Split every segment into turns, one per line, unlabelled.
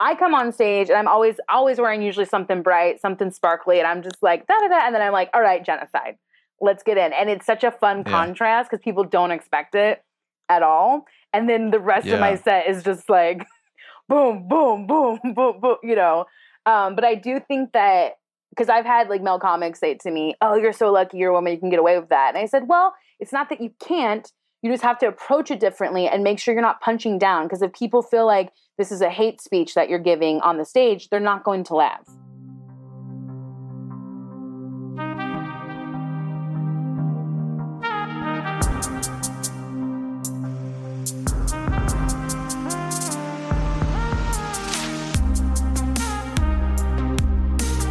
I come on stage and I'm always always wearing usually something bright, something sparkly, and I'm just like da da da, and then I'm like, all right, genocide, let's get in, and it's such a fun
Yeah.
contrast because people don't expect it at all, and then the rest of my set is just like, boom, boom, boom, boom, boom, you know. Um, but I do think that because I've had like Mel Comics say to me, "Oh, you're so lucky, you're a woman, you can get away with that," and I said, "Well, it's not that you can't." You just have to approach it differently and make sure you're not punching down. Because if people feel like this is a hate speech that you're giving on the stage, they're not going to laugh.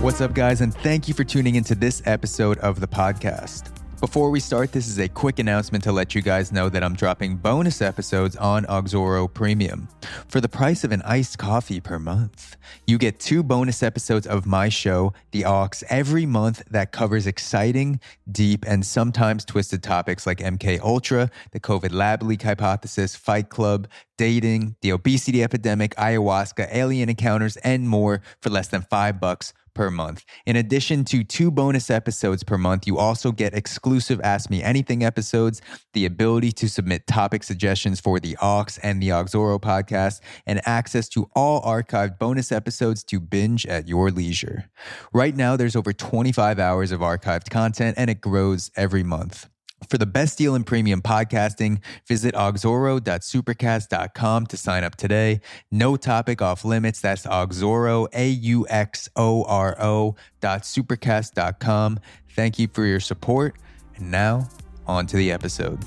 What's up, guys, and thank you for tuning into this episode of the podcast. Before we start, this is a quick announcement to let you guys know that I'm dropping bonus episodes on Auxoro Premium. For the price of an iced coffee per month, you get two bonus episodes of my show, The Aux, every month that covers exciting, deep, and sometimes twisted topics like MK Ultra, the COVID lab leak hypothesis, Fight Club, dating, the obesity epidemic, ayahuasca, alien encounters, and more for less than five bucks per month. In addition to two bonus episodes per month, you also get exclusive Ask Me Anything episodes, the ability to submit topic suggestions for the Aux and the Auxoro podcast, and access to all archived bonus episodes to binge at your leisure. Right now, there's over 25 hours of archived content, and it grows every month. For the best deal in premium podcasting, visit auxoro.supercast.com to sign up today. No topic off limits. That's auxoro, A-U-X-O-R-O dot supercast.com. Thank you for your support. And now, on to the episode.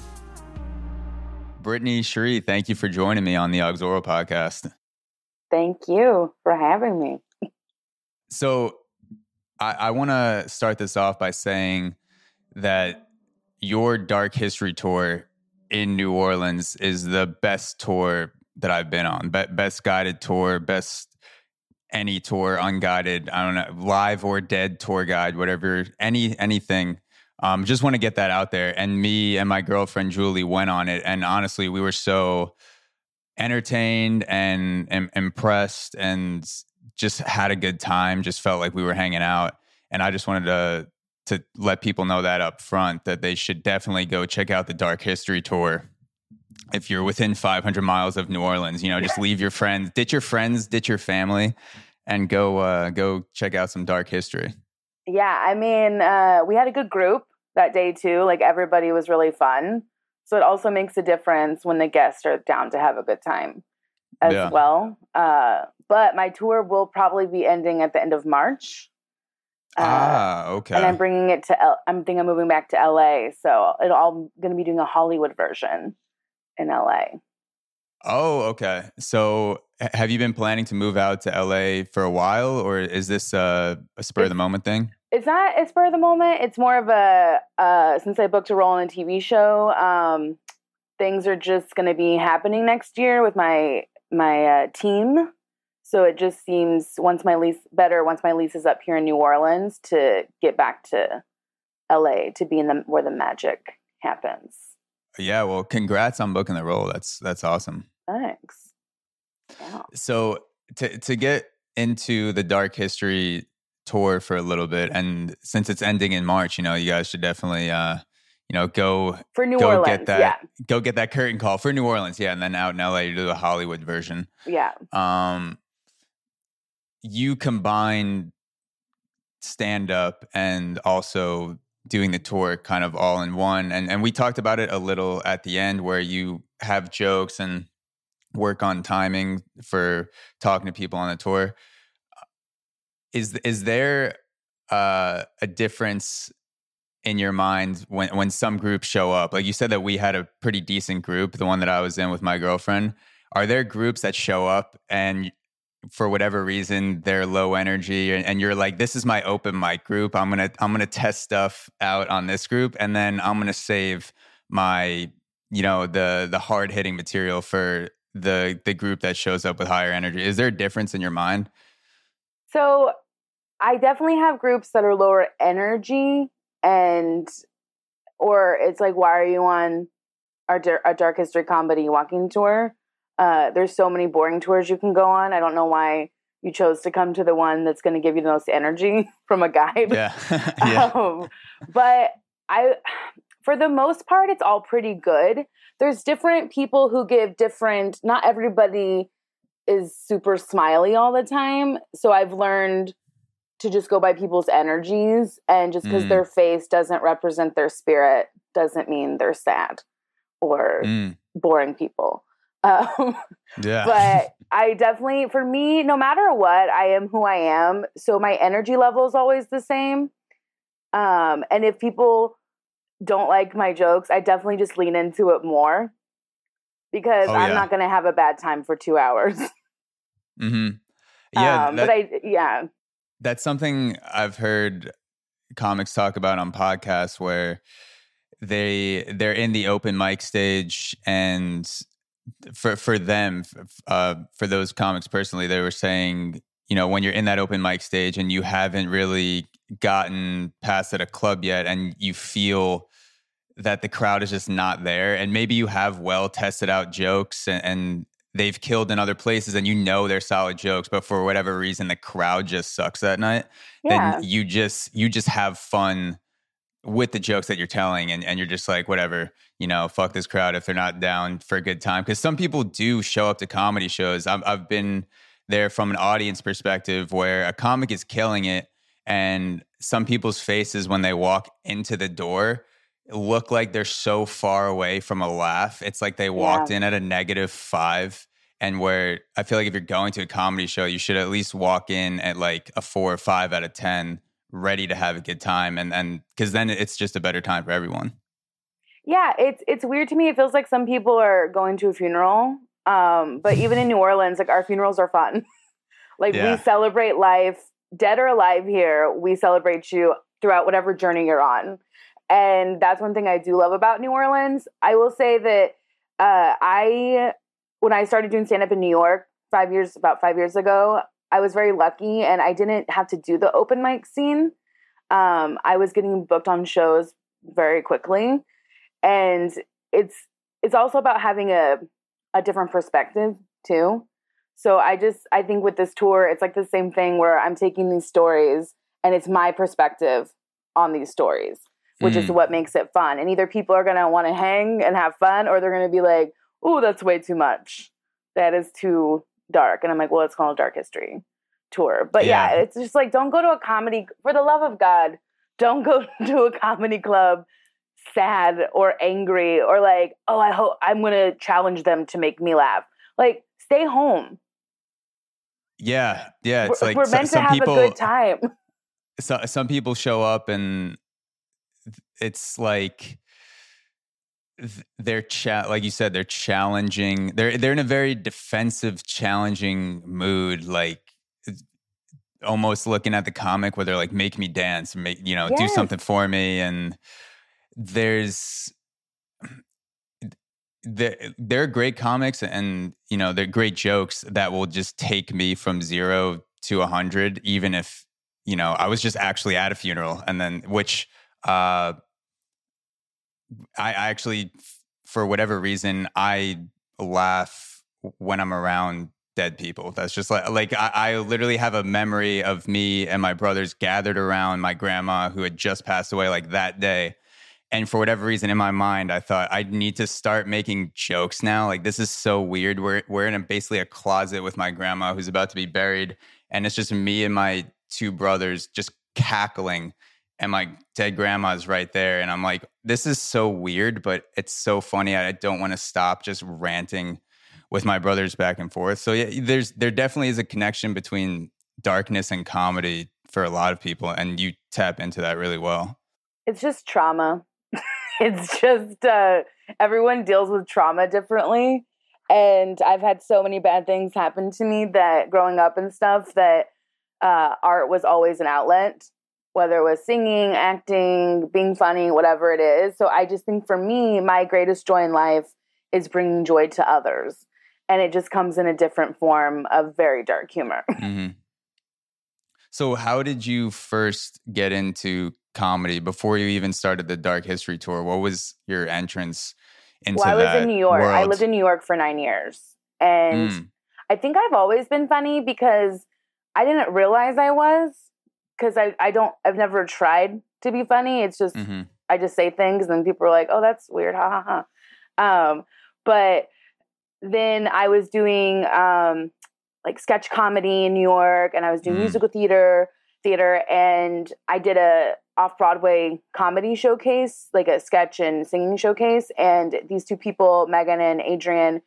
Brittanie Sheree, thank you for joining me on the Auxoro podcast.
Thank you for having me.
So I, I want to start this off by saying that your Dark History tour in New Orleans is the best tour that I've been on. Be- best guided tour, best any tour, unguided, I don't know, live or dead tour guide, whatever, any anything. Um, just want to get that out there. And me and my girlfriend Julie went on it, and honestly, we were so entertained and, and impressed, and just had a good time. Just felt like we were hanging out, and I just wanted to to let people know that up front that they should definitely go check out the Dark History tour. If you're within 500 miles of New Orleans, you know, just leave your friends, ditch your friends, ditch your family, and go uh, go check out some Dark History.
Yeah, I mean, uh, we had a good group that day too. Like everybody was really fun. So it also makes a difference when the guests are down to have a good time as
Yeah.
well. Uh, but my tour will probably be ending at the end of March. Uh,
ah, okay.
and I'm bringing it to. L- I'm thinking I'm moving back to LA, so it all going to be doing a Hollywood version in LA.
Oh, okay. So, have you been planning to move out to LA for a while, or is this uh, a spur of the moment thing?
It's not a spur of the moment. It's more of a uh, since I booked a role in a TV show. Um, things are just going to be happening next year with my my uh, team. So it just seems once my lease better once my lease is up here in New Orleans to get back to LA to be in the where the magic happens.
Yeah. Well, congrats on booking the role. That's that's awesome.
Thanks. Yeah.
So, to to get into the Dark History tour for a little bit, and since it's ending in March, you know, you guys should definitely, uh, you know, go
For New
go
Orleans,
get that
yeah,
go get that curtain call for New Orleans, yeah, and then out in LA you do the Hollywood version.
yeah.
um you combine stand up and also doing the tour kind of all in one and and we talked about it a little at the end where you have jokes and work on timing for talking to people on the tour. Is is there uh, a difference in your mind when when some groups show up? Like you said that we had a pretty decent group the one that I was in with my girlfriend. Are there groups that show up and for whatever reason they're low energy and, and you're like this is my open mic group. I'm gonna i'm gonna test stuff out on this group and then i'm gonna save my you know the the hard hitting material for the the group that shows up with higher energy. Is there a difference in your mind?
So I definitely have groups that are lower energy and or it's like why are you on our a dark history comedy walking tour Uh, there's so many boring tours you can go on. I don't know why you chose to come to the one that's going to give you the most energy from a guide.
Yeah. yeah.
Um, but I, for the most part, it's all pretty good. There's different people who give different, not everybody is super smiley all the time. So I've learned to just go by people's energies and just because
Mm.
their face doesn't represent their spirit doesn't mean they're sad or
Mm,
boring people. Um,
yeah.
but I definitely, for me, no matter what, I am who I am. So my energy level is always the same. Um, and if people don't like my jokes, I definitely just lean into it more because
Oh,
I'm
yeah.
not going to have a bad time for two hours.
mm-hmm. Yeah.
um,
that-
but I, yeah,
That's something I've heard comics talk about on podcasts where they they're in the open mic stage and for for them uh for those comics personally they were saying you know when you're in that open mic stage and you haven't really gotten past at a club yet and you feel that the crowd is just not there and maybe you have well tested out jokes and, and they've killed in other places and you know they're solid jokes but for whatever reason the crowd just sucks that night
yeah,
then you just you just have fun with the jokes that you're telling and, and you're just like whatever you know fuck this crowd if they're not down for a good time. Because some people do show up to comedy shows. I've, I've been there from an audience perspective where a comic is killing it and some people's faces when they walk into the door look like they're so far away from a laugh. It's like they walked in at a negative five and where I feel like if you're going to a comedy show, you should at least walk in at like a four or five out of ten, ready to have a good time, and and because then it's just a better time for everyone.
Yeah. It's it's weird to me. It feels like some people are going to a funeral. Um, but even in New Orleans, like our funerals are fun. like
Yeah.
we celebrate life, dead or alive. Here, we celebrate you throughout whatever journey you're on. And that's one thing I do love about New Orleans. I will say that uh, I, when I started doing stand up in New York five years, about five years ago, I was very lucky and I didn't have to do the open mic scene. Um, I was getting booked on shows very quickly. And it's, it's also about having a, a different perspective too. So I just, I think with this tour, it's like the same thing where I'm taking these stories and it's my perspective on these stories which is
Mm.
what makes it fun. And either people are going to want to hang and have fun, or they're going to be like, "Oh, that's way too much. That is too dark." And I'm like, "Well, it's called a Dark History Tour." But yeah.
Yeah.
it's just like, don't go to a comedy. For the love of God, don't go to a comedy club sad or angry or like, "Oh, I hope I'm going to challenge them to make me laugh." Like, stay home.
Yeah, yeah. It's
we're
like
we're
so-
meant to
some
have
people,
a good time.
so, some people show up and it's like they're cha- like you said they're challenging they're they're in a very defensive challenging mood like almost looking at the comic where they're like make me dance make you know do something for me and there's they're, they're great comics and you know they're great jokes that will just take me from zero to a hundred even if you know i was just actually at a funeral and then which uh i, I actually for whatever reason i laugh when i'm around dead people. That's just like like I, I literally have a memory of me and my brothers gathered around my grandma who had just passed away like that day and for whatever reason in my mind i thought i need to start making jokes now. Like this is so weird. We're, we're in a, basically a closet with my grandma who's about to be buried and it's just me and my two brothers just cackling and my dead grandma's right there and i'm like this is so weird but it's so funny. I don't want to stop just ranting with my brothers back and forth. So yeah there's there definitely is a connection between darkness and comedy for a lot of people and you tap into that really well.
It's just trauma. it's just uh, everyone deals with trauma differently. And I've had so many bad things happen to me that growing up and stuff that uh, art was always an outlet, whether it was singing, acting, being funny, whatever it is. So I just think for me, my greatest joy in life is bringing joy to others. And it just comes in a different form of very dark humor.
hmm So, how did you first get into comedy before you even started the Dark History Tour? What was your entrance into
well, I
that
was in New York. I lived in New York for nine years. And
Mm.
I think I've always been funny because I didn't realize I was because I, I don't I've never tried to be funny. It's just
Mhm.
I just say things and people are like, oh, that's weird, ha ha ha. Um, but then I was doing um, like sketch comedy in New York, and I was doing
Mm.
musical theater, theater, and I did a off Broadway comedy showcase, like a sketch and singing showcase. And these two people, Megan and Adrian,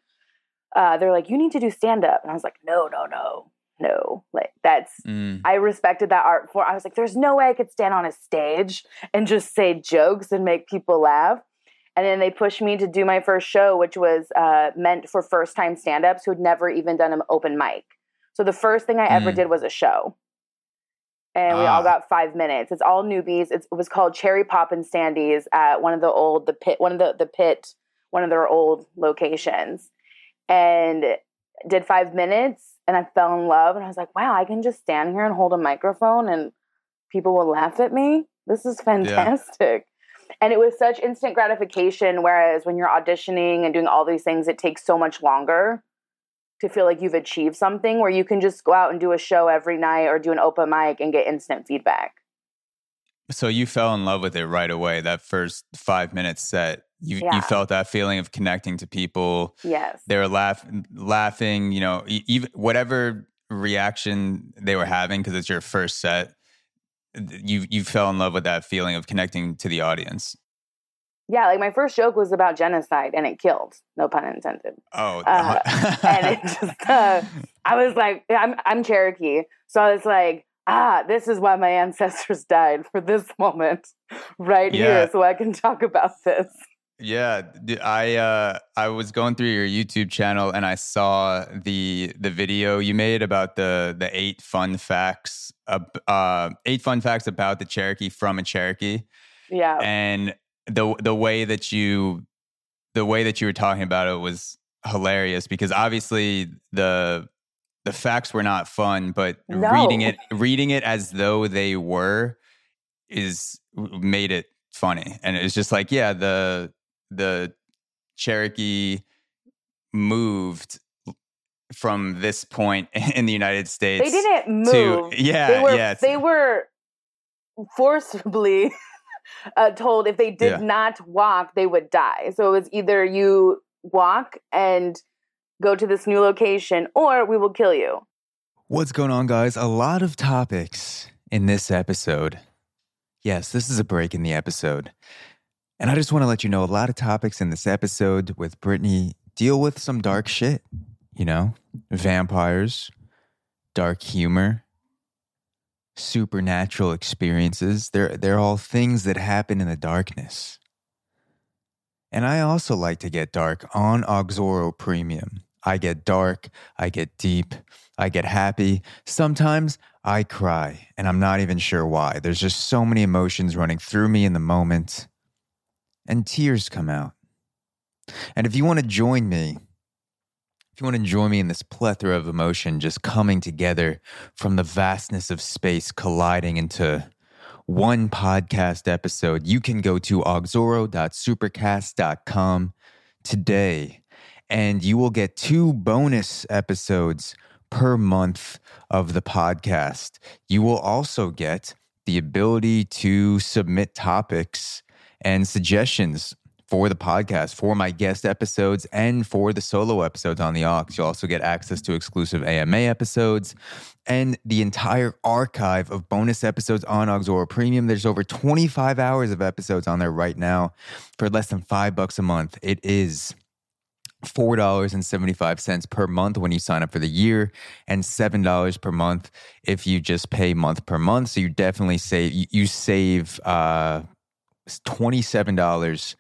uh, they're like, you need to do stand up, and I was like, no, no, no, no, like that's
Mm.
I respected that art form. I was like, there's no way I could stand on a stage and just say jokes and make people laugh. And then they pushed me to do my first show, which was uh, meant for first time stand ups who had never even done an open mic. So the first thing I ever
Mm.
did was a show. And we all
Ah.
got five minutes. It's all newbies. It's, it was called Cherry Pop and Standys at one of the old, the pit, one of the, the pit, one of their old locations. And did five minutes and I fell in love and I was like, wow, I can just stand here and hold a microphone and people will laugh at me. This is fantastic. And it was such instant gratification. Whereas when you're auditioning and doing all these things, it takes so much longer to feel like you've achieved something where you can just go out and do a show every night or do an open mic and get instant feedback.
So you fell in love with it right away. That first five minutes set, you
Yeah.
you felt that feeling of connecting to people.
Yes.
They were laugh, laughing. You know, even whatever reaction they were having because it's your first set. You you fell in love with that feeling of connecting to the audience.
Yeah. Like my first joke was about genocide and it killed. No pun intended.
Oh,
Uh, and it just, uh, I was like, I'm I'm Cherokee, so I was like, ah, this is why my ancestors died for this moment right
Yeah.
here, so I can talk about this.
Yeah, I uh, I was going through your YouTube channel and I saw the the video you made about the the eight fun facts ab- uh, eight fun facts about the Cherokee from a Cherokee
Yeah,
and the the way that you the way that you were talking about it was hilarious because obviously the the facts were not fun but reading it reading it as though they were is made it funny and it's just like yeah the the Cherokee moved from this point in the United States
they didn't
to
move.
yeah
they were
yeah
they were forcibly uh, told if they did
Yeah.
not walk, they would die. So it was either you walk and go to this new location, or we will kill you.
What's going on, guys? A lot of topics in this episode. Yes, this is a break in the episode. And I just want to let you know a lot of topics in this episode with Brittanie deal with some dark shit, you know, vampires, dark humor, supernatural experiences. They're, they're all things that happen in the darkness. And I also like to get dark on Auxoro Premium. I get dark, I get deep, I get happy. Sometimes I cry, and I'm not even sure why. There's just so many emotions running through me in the moment, and tears come out. And if you want to join me, if you want to join me in this plethora of emotion just coming together from the vastness of space colliding into one podcast episode, you can go to auxoro.supercast.com today and you will get two bonus episodes per month of the podcast. You will also get the ability to submit topics and suggestions for the podcast, for my guest episodes, and for the solo episodes on the Aux. You'll also get access to exclusive AMA episodes and the entire archive of bonus episodes on Auxoro Premium. There's over 25 hours of episodes on there right now for less than five bucks a month. It is $4.75 per month when you sign up for the year and $7 per month if you just pay month per month. So you definitely save, you, you save uh, $27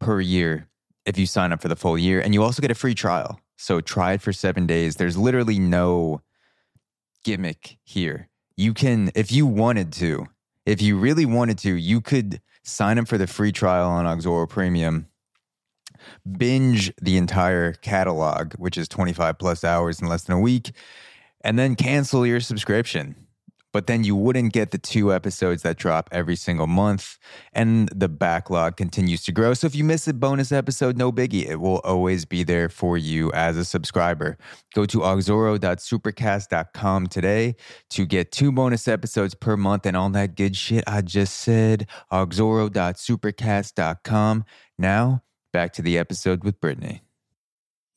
per year if you sign up for the full year. And you also get a free trial. So try it for seven days. There's literally no gimmick here. You can, if you wanted to, if you really wanted to, you could sign up for the free trial on Auxoro Premium binge the entire catalog, which is 25 plus hours in less than a week, and then cancel your subscription. But then you wouldn't get the two episodes that drop every single month. And the backlog continues to grow. So if you miss a bonus episode, no biggie. It will always be there for you as a subscriber. Go to auxoro.supercast.com today to get two bonus episodes per month and all that good shit I just said. auxoro.supercast.com. Now, back to the episode with Brittanie.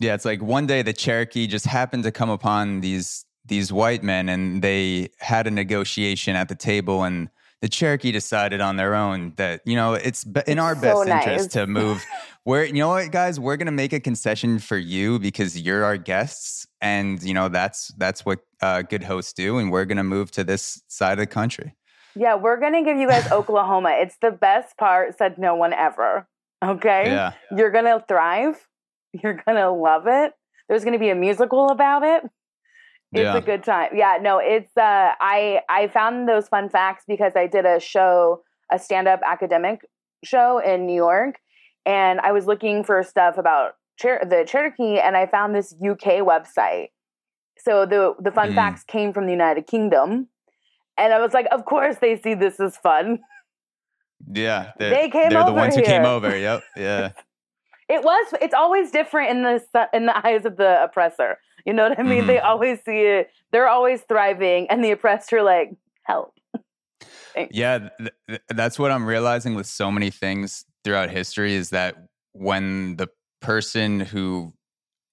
Yeah, it's like one day the Cherokee just happened to come upon these these white men and they had a negotiation at the table and the Cherokee decided on their own that you know it's in our best
so
interest to move. We're you know what guys, we're gonna make a concession for you because you're our guests, and you know that's that's what uh, good hosts do, and we're gonna move to this side of the country.
Yeah, we're gonna give you guys Oklahoma. It's the best part, said no one ever. Okay?
Yeah,
You're gonna thrive. You're gonna love it. There's gonna be a musical about it. It's
Yeah.
a good time. Yeah, no, it's uh I I found those fun facts because I did a show, a stand-up academic show in New York, and I was looking for stuff about Cher- the Cherokee and I found this UK website. So the the fun
Mm.
facts came from the United Kingdom. And I was like, of course they see this as fun.
yeah. They're,
They came
they're the ones who came over. Yep. Yeah.
It was. It's always different in the in the eyes of the oppressor. You know what I mean?
Mhm.
They always see it. They're always thriving, and the oppressed are like, help.
Yeah, th- th- that's what I'm realizing with so many things throughout history is that when the person who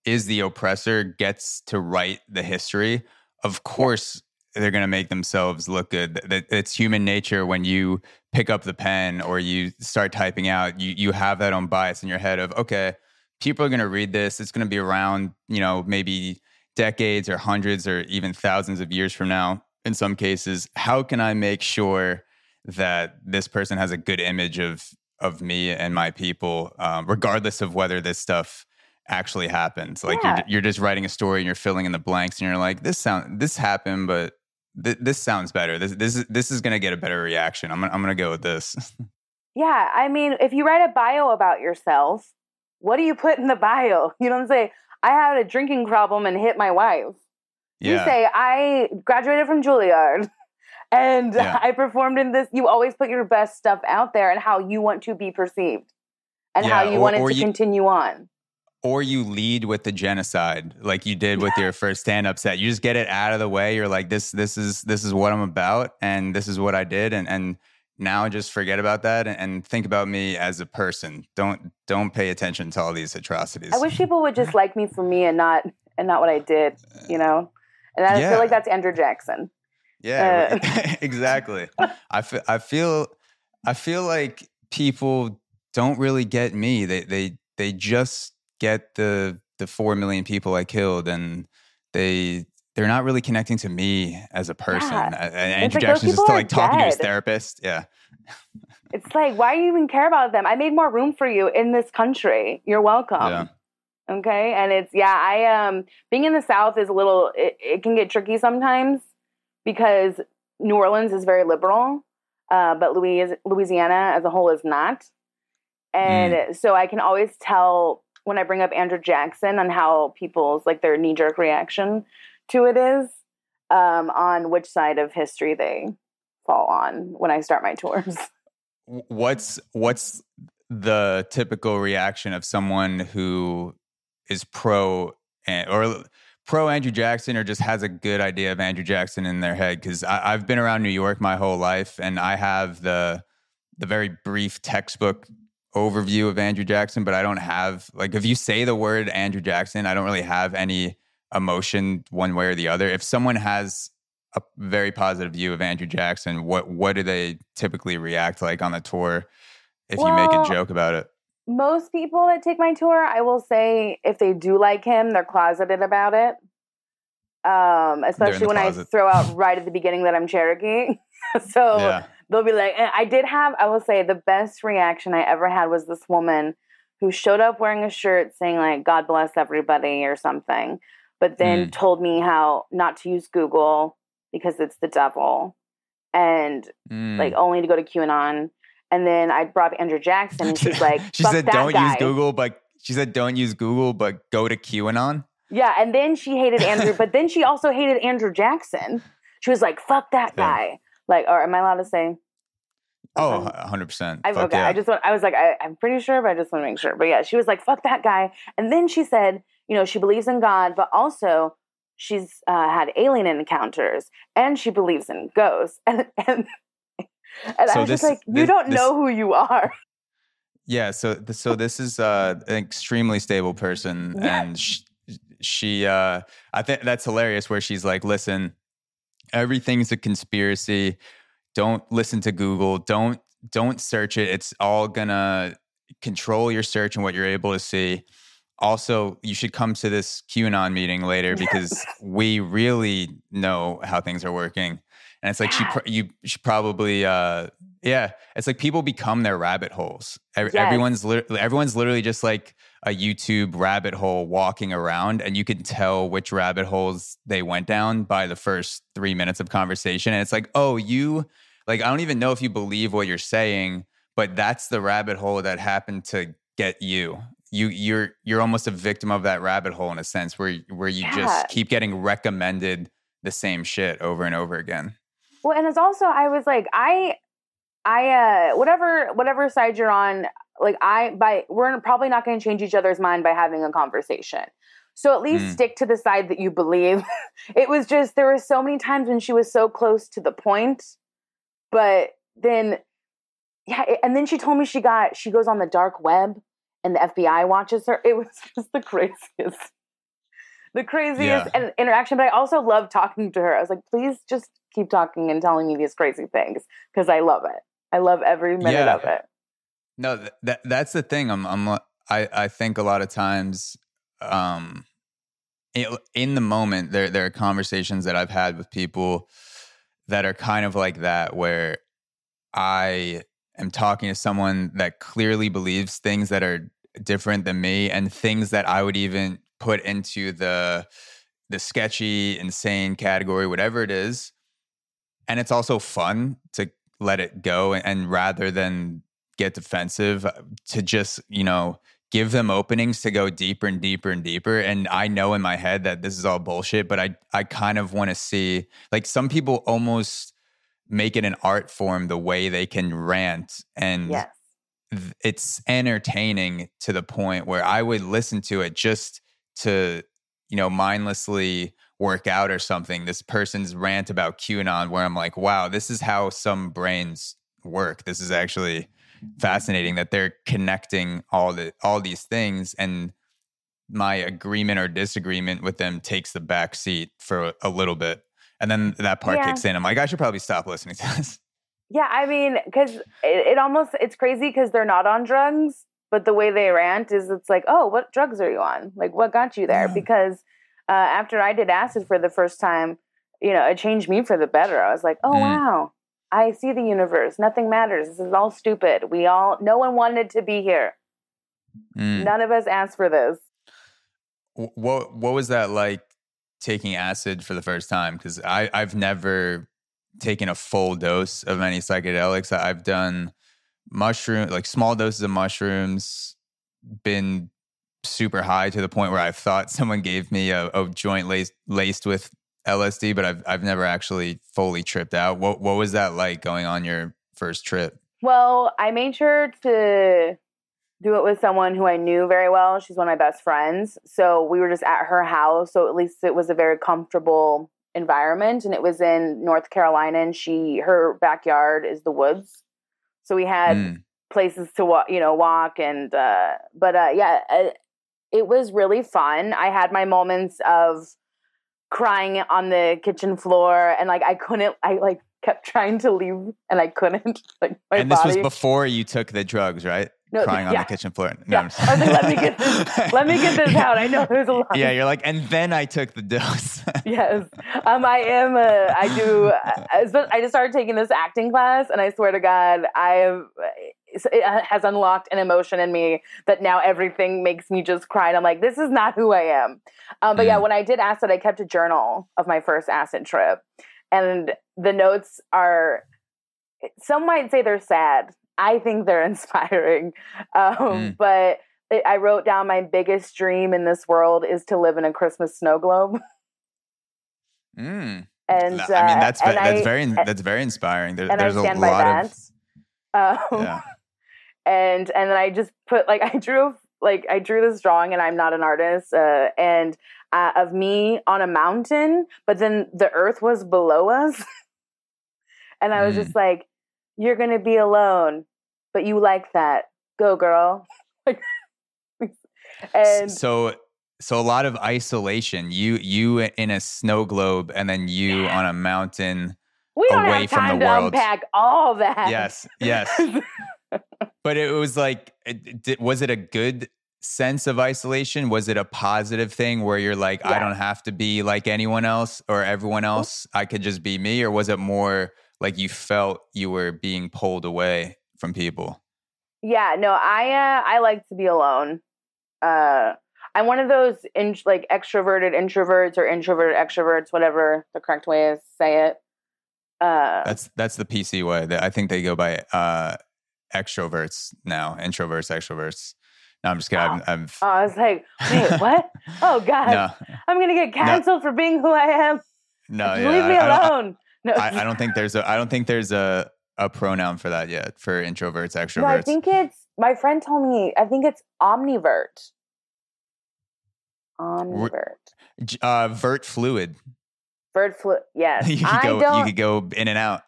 is the oppressor gets to write the history, of course they're going to make themselves look good. It's human nature when you pick up the pen or you start typing out, you you have that own bias in your head of okay, people are going to read this. It's going to be around, you know, maybe decades or hundreds or even thousands of years from now in some cases how can i make sure that this person has a good image of of me and my people um, regardless of whether this stuff actually happens like
Yeah.
you're, you're just writing a story and you're filling in the blanks and you're like this sound this happened but th- this sounds better this this is this is going to get a better reaction i'm gonna, I'm going to go with this
Yeah, I mean, if you write a bio about yourself, what do you put in the bio? You know what I'm saying? I had a drinking problem and hit my wife. You say I graduated from Juilliard. And
Yeah.
I performed in this. You always put your best stuff out there and how you want to be perceived and how you
or-
want it to
you-
continue on.
or you lead with the genocide like you did with your first stand-up set you just get it out of the way you're like this this is this is what i'm about and this is what i did and and now just forget about that and, think about me as a person don't don't pay attention to all these atrocities
I wish people would just like me for me and not and not what I did, you know. And I
Yeah.
feel like that's Andrew Jackson.
yeah
uh,
exactly i feel i feel i feel like people don't really get me they they they just get the the 4 million people i killed and they they're not really connecting to me as a person
Yeah.
And andrew
like,
jackson's just like talking to his therapist yeah
It's like, why do you even care about them? I made more room for you in this country. You're welcome.
yeah
Okay. And it's, yeah, I, um, being in the South is a little, it, it can get tricky sometimes because New Orleans is very liberal, uh, but Louis, Louisiana as a whole is not. And so I can always tell when I bring up Andrew Jackson on how people's, like, their knee jerk reaction to it is, um, on which side of history they fall on when I start my tours.
What's what's the typical reaction of someone who is pro or pro Andrew Jackson or just has a good idea of Andrew Jackson in their head? Because I've been around New York my whole life, and I have the the very brief textbook overview of Andrew Jackson, but I don't have like if you say the word Andrew Jackson, I don't really have any emotion one way or the other. If someone has a very positive view of Andrew Jackson, what what do they typically react like on the tour if you make a joke about it?
most people that take my tour, I will say if they do like him, they're closeted about it. Um, especially when I throw out right at the beginning that I'm Cherokee. so
yeah.
they'll be like, I did have, I will say, the best reaction I ever had was this woman who showed up wearing a shirt saying, like, God bless everybody or something, but then
Mm.
told me how not to use Google because it's the devil and
Mm.
like only to go to QAnon. And then I brought up Andrew Jackson and she's like,
she
"Fuck
said, "Don't
guy."
use Google," but she said, "Don't use Google, but go to QAnon."
Yeah, and then she hated Andrew, but then she also hated Andrew Jackson. She was like, "Fuck that
Yeah.
guy." Like, or am I allowed to say?
Oh,
Um,
100%.
I, okay,
yeah.
I just want. I was like, I, I'm pretty sure, but I just want to make sure. But yeah, she was like, "Fuck that guy," and then she said, you know, she believes in God, but also she's uh, had alien encounters, and she believes in ghosts, and and. And
So
I was
this-
just like, you
this-
don't
this-
know who you are.
Yeah, so so this is uh, an extremely stable person,
Yeah.
and she, she uh, I think that's hilarious. Where she's like, "Listen, everything's a conspiracy. Don't listen to Google. Don't don't search it. It's all gonna control your search and what you're able to see." Also, you should come to this QAnon meeting later because we really know how things are working. And it's like she pr- you should probably uh yeah, it's like people become their rabbit holes.
Yes.
Everyone's lit- everyone's literally just like a YouTube rabbit hole walking around, and you can tell which rabbit holes they went down by the first three minutes of conversation. And it's like, oh, you like I don't even know if you believe what you're saying, but that's the rabbit hole that happened to get you. You you're you're almost a victim of that rabbit hole in a sense where where you
Yeah.
just keep getting recommended the same shit over and over again.
Well, and it's also I was like I I uh whatever whatever side you're on, like I by we're probably not going to change each other's mind by having a conversation. So at least
Mm.
stick to the side that you believe. it was just there were so many times when she was so close to the point, but then yeah, it- and then she told me she got she goes on the dark web and the FBI watches her. It was just the craziest. The craziest
Yeah.
interaction, but I also love talking to her. I was like, please just keep talking and telling me these crazy things because I love it. I love every minute
Yeah.
of it.
No, th- that that's the thing. I'm I'm I I think a lot of times um in the moment there there are conversations that I've had with people that are kind of like that where I am talking to someone that clearly believes things that are different than me and things that I would even put into the the sketchy insane category whatever it is and it's also fun to let it go and, rather than get defensive uh, to just you know give them openings to go deeper and deeper and deeper and i know in my head that this is all bullshit but i i kind of want to see like some people almost make it an art form the way they can rant and
Yes.
It's entertaining to the point where I would listen to it just to, you know, mindlessly work out or something. This person's rant about QAnon, where I'm like, wow, this is how some brains work. This is actually fascinating that they're connecting all the all these things and my agreement or disagreement with them takes the back seat for a, a little bit. And then that part
Yeah.
kicks in. I'm like, I should probably stop listening to this.
Yeah, I mean, because it, it almost it's crazy because they're not on drugs, but the way they rant is it's like, oh, what drugs are you on? Like, what got you there?
Yeah.
Because uh, after I did acid for the first time, you know, it changed me for the better. I was like, oh
Mm.
wow, I see the universe. Nothing matters. This is all stupid. We all, no one wanted to be here.
Mm.
None of us asked for this.
What what was that like taking acid for the first time because i i've never taken a full dose of any psychedelics I- i've done mushroom like small doses of mushrooms been super high to the point where i've thought someone gave me a, a joint laced, laced with lsd but i've i've never actually fully tripped out what what was that like going on your first trip
Well, I made sure to do it with someone who I knew very well. She's one of my best friends. So we were just at her house. So at least it was a very comfortable environment. And it was in North Carolina. And she, her backyard is the woods. So we had
Mm.
places to walk, you know, walk. And, uh, but uh, yeah, uh, it was really fun. I had my moments of crying on the kitchen floor. And like, I couldn't, I like, kept trying to leave and I couldn't like my
and this
body.
was before you took the drugs right
No,
crying on
yeah.
the kitchen floor no,
Yeah.
I'm
I was like, let me get this- let me get this out. I know there's a lot.
yeah, you're like, and then I took the dose.
Yes. Um, I am. Uh, I do. I, I just started taking this acting class, and I swear to God, I have. It has unlocked an emotion in me that now everything makes me just cry. And I'm like, this is not who I am. Um, but yeah,
Mm.
when I did acid, I kept a journal of my first acid trip, and the notes are. Some might say they're sad. I think they're inspiring. Um,
Mm.
But it- I wrote down my biggest dream in this world is to live in a Christmas snow globe.
mm.
And
I mean,
uh,
that's
and
that's
I-
very that's very inspiring. There,
and I
there's a lot
that.
of
Um,
yeah.
and and then I just put like I drew like I drew this drawing, and I'm not an artist, uh, and uh, of me on a mountain, but then the earth was below us, and I was
Mm.
just like, "You're gonna be alone, but you like that. Go, girl." and
so so a lot of isolation. You you in a snow globe, and then you
Yeah.
on a mountain.
we don't
away
have
from the
time to
world.
unpack all that.
Yes, yes. But it was like, eh, did, was it a good sense of isolation? Was it a positive thing where you're like, I don't have to be like anyone else or everyone else? I could just be me, or was it more like you felt you were being pulled away from people?
Yeah, no, I uh, I like to be alone. Uh, I'm one of those in, like extroverted introverts or introverted extroverts, whatever the correct way is say it. Uh,
That's that's the PC way. That I think they go by uh, extroverts now, introverts, extroverts. No, I'm just kidding. I'm, I'm
oh, I was like, wait, what? Oh God,
no,
I'm gonna get canceled for being who I am.
no, yeah,
Leave me
I-
alone. No,
I, I don't think there's a I don't think there's a a pronoun for that yet for introverts, extroverts.
no, I think it's my friend told me. I think it's omnivert. Omnivert.
Uh, vert fluid.
Bird flu. Yes,
you could go
don't.
you could go in and out.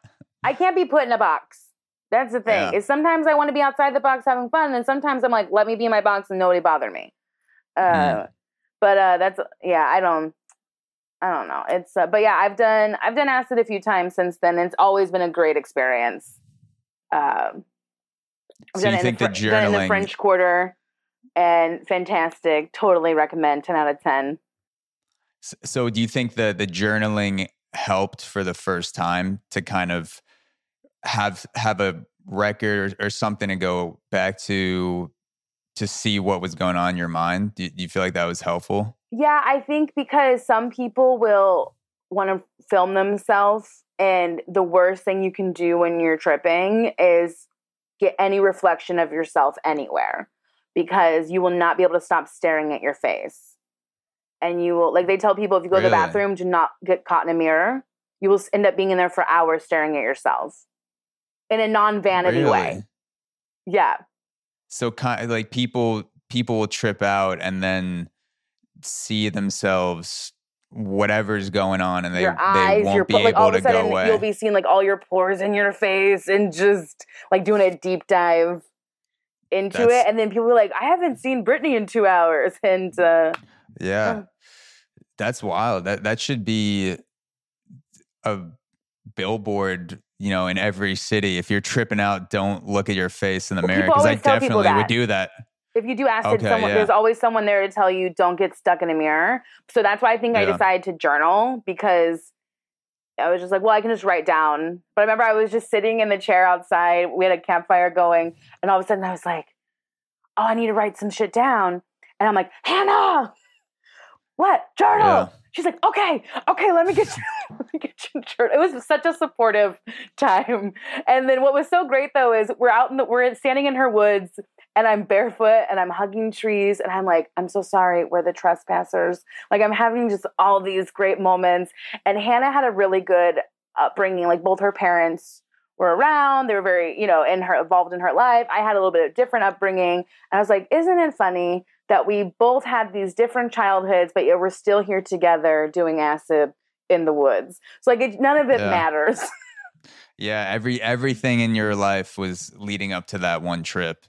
I can't be put in a box. That's the thing.
Yeah.
Is sometimes I want to be outside the box having fun, and sometimes I'm like, let me be in my box and nobody bother me. Uh,
Mm.
But uh, that's yeah. I don't. I don't know. It's uh, but yeah. I've done I've done acid a few times since then. It's always been a great experience. Um, I've
So
done
you
it
think
in
the
Fr- done in the French Quarter, and fantastic. Totally recommend. Ten out of ten.
S- So do you think the the journaling helped for the first time to kind of have have a record or, or something to go back to to see what was going on in your mind? Do do you feel like that was helpful?
Yeah, I think because some people will want to film themselves, and the worst thing you can do when you're tripping is get any reflection of yourself anywhere because you will not be able to stop staring at your face. And you will, like they tell people, if you go to the bathroom, do not get caught in a mirror. You will end up being in there for hours staring at yourself in a non vanity way. Yeah.
So kind like people people will trip out and then see themselves whatever's going on and they,
your
they won't
your
be
like all
able
of
to
a
go
sudden
away.
you'll be seeing like all your pores in your face and just like doing a deep dive into
That's-
it. And then people were like, I haven't seen Britney in two hours. And uh,
Yeah.
Oh.
That's wild. That that should be a billboard, you know, in every city. If you're tripping out, don't look at your face in the
Well,
mirror because I
always tell people
definitely would do that.
If you do acid,
Okay,
someone,
yeah.
there's always someone there to tell you don't get stuck in a mirror. So that's why I think I decided to journal because I was just like, well, I can just write down. But I remember I was just sitting in the chair outside. We had a campfire going. And all of a sudden I was like, oh, I need to write some shit down. And I'm like, Hannah, what? Journal.
Yeah.
She's like, okay, okay, let me get you, let me get you journal. It was such a supportive time. And then what was so great though is we're out in the, we're standing in her woods and I'm barefoot and I'm hugging trees and I'm like, I'm so sorry, we're the trespassers. Like I'm having just all these great moments. And Hannah had a really good upbringing. Like both her parents were around. They were very, you know, in her involved in her life. I had a little bit of different upbringing. And I was like, isn't it funny that we both had these different childhoods, but yet we're still here together doing acid in the woods. So like it, none of it
Yeah.
matters.
Yeah, every everything in your life was leading up to that one trip.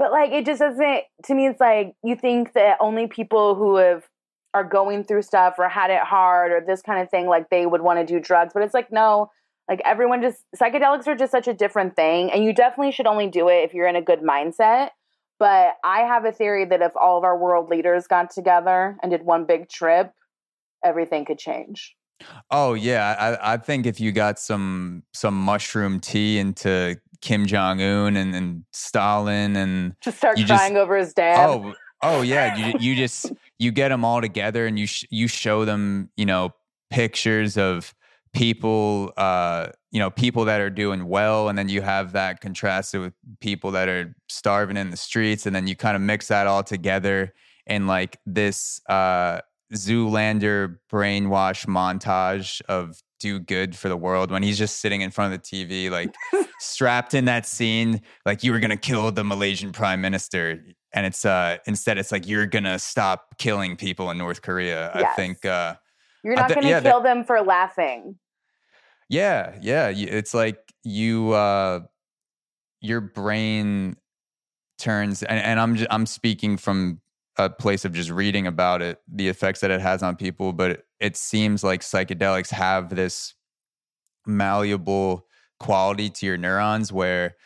But like it just doesn't to me it's like you think that only people who have are going through stuff or had it hard or this kind of thing like they would want to do drugs. But it's like no like everyone just psychedelics are just such a different thing and you definitely should only do it if you're in a good mindset. But i have a theory that if all of our world leaders got together and did one big trip everything could change.
Oh yeah, I, I think if you got some some mushroom tea into Kim Jong Un and, and Stalin and
just start
You just-
crying over his dad.
Oh oh yeah, you you just you get them all together and you sh- you show them you know pictures of people uh you know people that are doing well and then you have that contrasted with people that are starving in the streets and then you kind of mix that all together in like this uh Zoolander brainwash montage of do good for the world when he's just sitting in front of the TV, like strapped in that scene, like you were gonna kill the Malaysian prime minister. And it's uh instead it's like you're gonna stop killing people in North Korea.
Yes.
I think uh
You're not going to
yeah, that-
kill them for laughing.
Yeah, yeah. It's like you, uh, your brain turns, and, and I'm just, I'm speaking from a place of just reading about it, the effects that it has on people. But it, it seems like psychedelics have this malleable quality to your neurons where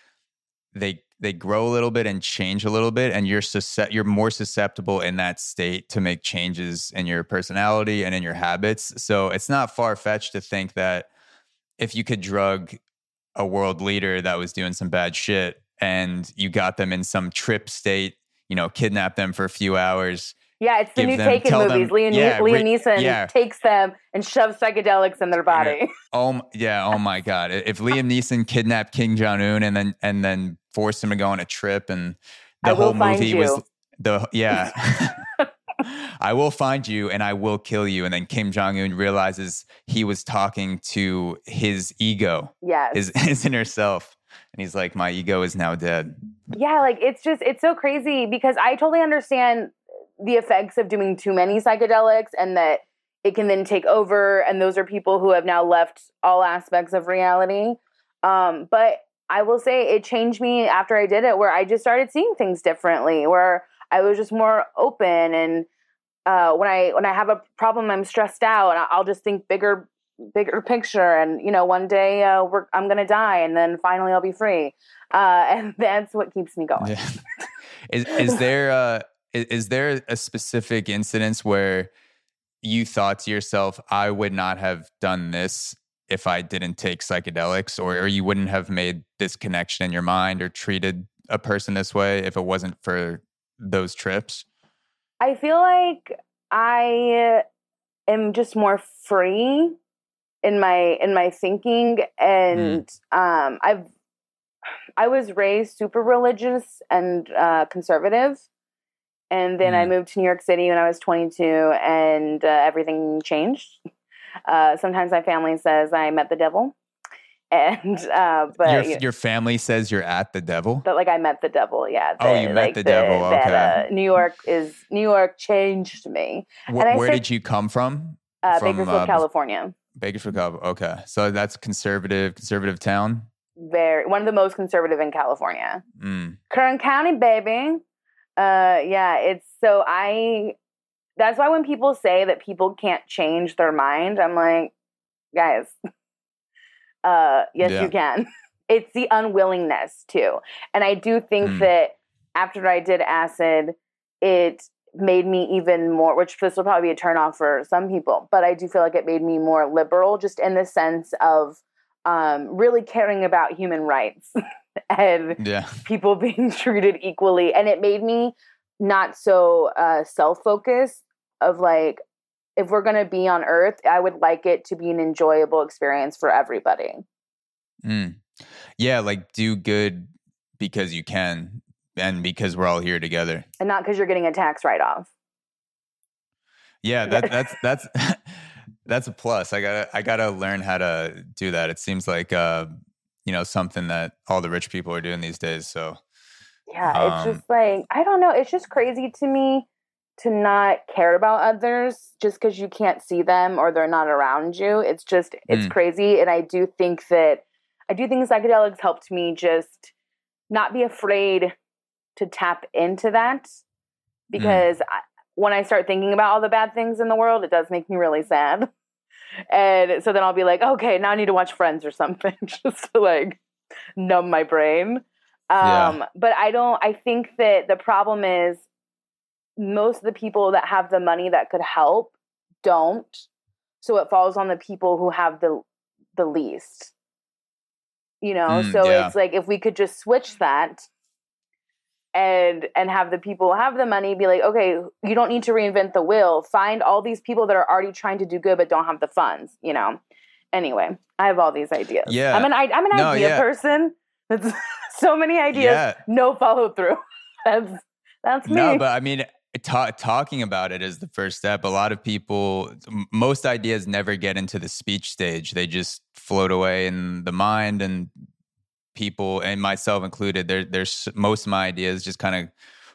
they they grow a little bit and change a little bit and you're susce- you're more susceptible in that state to make changes in your personality and in your habits. So it's not far fetched to think that if you could drug a world leader that was doing some bad shit and you got them in some trip state you know kidnap them for a few hours
Yeah, it's the new
them-
Taken
tell them-
movies. Liam,
yeah,
Liam Neeson
yeah.
takes them and shoves psychedelics in their body.
Oh yeah! Oh my God! If Liam Neeson kidnapped Kim Jong Un and then and then forced him to go on a trip, and the
I
whole movie was the yeah. I will find you and I will kill you. And then Kim Jong Un realizes he was talking to his ego,
yes.
his his inner self, and he's like, "My ego is now dead."
Yeah, like it's just it's so crazy because I totally understand the effects of doing too many psychedelics and that it can then take over and those are people who have now left all aspects of reality. Um, but I will say it changed me after I did it where I just started seeing things differently, where I was just more open and uh, when I when I have a problem, I'm stressed out, and I'll just think bigger, bigger picture. And you know, one day uh, I'm gonna die, and then finally I'll be free. Uh, and that's what keeps me going.
Yeah. is is there uh is, is there a specific incidence where you thought to yourself, I would not have done this if I didn't take psychedelics, or, or you wouldn't have made this connection in your mind or treated a person this way if it wasn't for those trips?
I feel like I am just more free in my in my thinking, and um, I've I was raised super religious and uh, conservative, and then I
Mm.
moved to New York City when I was 22, and uh, everything changed. Uh, sometimes my family says I met the devil, and uh, but
your,
you-
your family says you're at the devil.
But like I met the devil, yeah.
Oh, you met
like,
the devil,
That
okay.
uh, New York is New York changed me.
Wh-
and
where
said-
did you come from?
Uh,
From,
Bakersfield,
uh,
California.
Bakersfield. California. Okay, so that's conservative, conservative town.
Very one of the most conservative in California.
Mm.
Kern County, baby. Uh, yeah, it's so I. That's why when people say that people can't change their mind, I'm like, guys, uh, yes,
Yeah.
you can. It's the unwillingness too, and I do think
Mm.
that after I did acid, it made me even more. Which this will probably be a turnoff for some people, but I do feel like it made me more liberal, just in the sense of um, really caring about human rights and
Yeah.
people being treated equally and it made me not so uh, self-focused of like if we're going to be on earth i would like it to be an enjoyable experience for everybody
Mm. Yeah, like do good because you can and because we're all here together.
and not because you're getting a tax write-off
Yeah, that that's that's that's a plus. I gotta I gotta learn how to do that. It seems like uh, you know, something that all the rich people are doing these days. So
yeah it's
Um,
just like i don't know it's just crazy to me to not care about others just because you can't see them or they're not around you it's just it's
Mm.
crazy and i do think that i do think psychedelics helped me just not be afraid to tap into that because I, when i start thinking about all the bad things in the world it does make me really sad and so then i'll be like okay now i need to watch friends or something just to like numb my brain
Yeah.
um but i don't i think that the problem is most of the people that have the money that could help don't so it falls on the people who have the the least you know
Mm,
so
yeah.
it's like if we could just switch that and and have the people have the money be like okay you don't need to reinvent the wheel find all these people that are already trying to do good but don't have the funds you know anyway i have all these ideas
Yeah.
i'm an i- i'm an
No,
idea
yeah.
person that's so many ideas
yeah.
no follow through that's that's me
No, but I mean ta- talking about it is the first step. A lot of people, m- most ideas never get into the speech stage. They just float away in the mind, and people, and myself included, there, there's most of my ideas just kind of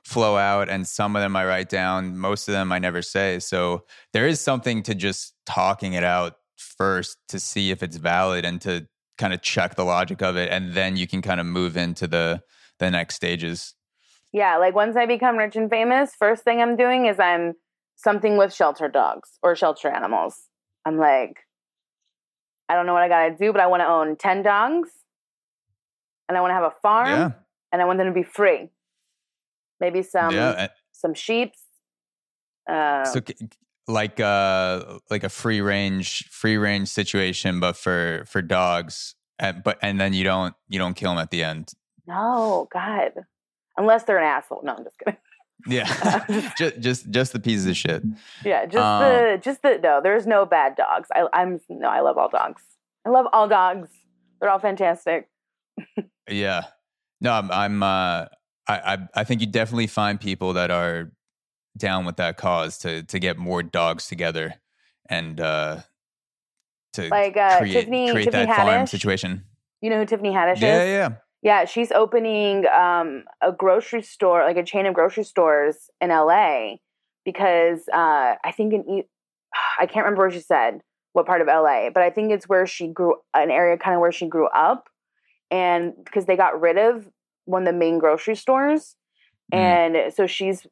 flow out, and some of them I write down. Most of them I never say. So there is something to just talking it out first to see if it's valid and to kind of check the logic of it, and then you can kind of move into the the next stages.
Yeah, like once I become rich and famous, first thing I'm doing is I'm something with shelter dogs or shelter animals. I'm like, I don't know what I gotta do, but I want to own 10 dogs and I want to have a farm
Yeah,
and I want them to be free. Maybe some
yeah.
some sheeps. Uh,
so like uh like a free range free range situation but for for dogs and, but and then you don't you don't kill them at the end
no, God. Unless they're an asshole. No, I'm just kidding.
yeah just just just the pieces of shit
Yeah, just
Um,
the just the no. There's no bad dogs. I, I'm no. I love all dogs. I love all dogs. They're all fantastic.
yeah. No i'm i'm uh I, I i think you definitely find people that are down with that cause to to get more dogs together and uh to
Like, uh,
create,
Tiffany-
create
Tiffany
that farm situation.
You know who Tiffany Haddish
yeah
is?
yeah.
Yeah, Yeah, she's opening um, a grocery store, like a chain of grocery stores in LA, because uh, I think in E- I can't remember where she said what part of LA, but I think it's where she grew, an area kind of where she grew up, and because they got rid of one of the main grocery stores,
Mm.
and so she's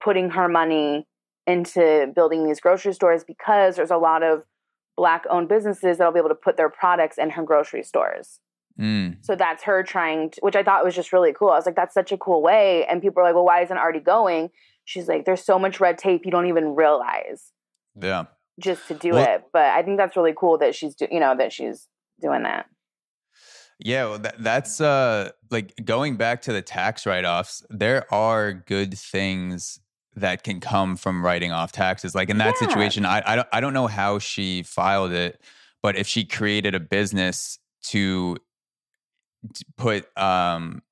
putting her money into building these grocery stores because there's a lot of black owned businesses that'll be able to put their products in her grocery stores.
Mm.
So that's her trying, to, which I thought was just really cool. I was like, that's such a cool way. And people are like, well, why isn't it already going? She's like, there's so much red tape you don't even realize
yeah
just to do
Well-
it. But I think that's really cool that she's, do, you know, that she's doing that.
Yeah, well, that, that's uh like going back to the tax write-offs. There are good things that can come from writing off taxes. Like in that
Yeah.
situation, I I don't I don't know how she filed it, but if she created a business to, to put um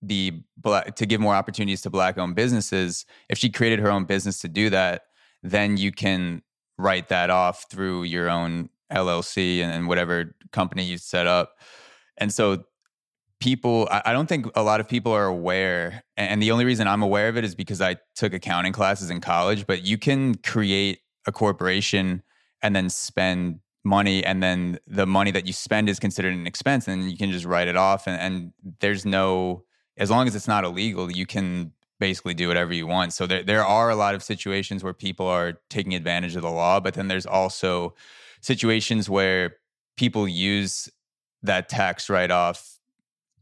the black to give more opportunities to black-owned businesses, if she created her own business to do that, then you can write that off through your own LLC and, and whatever company you set up. And so people, I, I don't think a lot of people are aware. And the only reason I'm aware of it is because I took accounting classes in college, but you can create a corporation and then spend money and then the money that you spend is considered an expense and you can just write it off and, and there's no as long as it's not illegal you can basically do whatever you want so there, there are a lot of situations where people are taking advantage of the law but then there's also situations where people use that tax write-off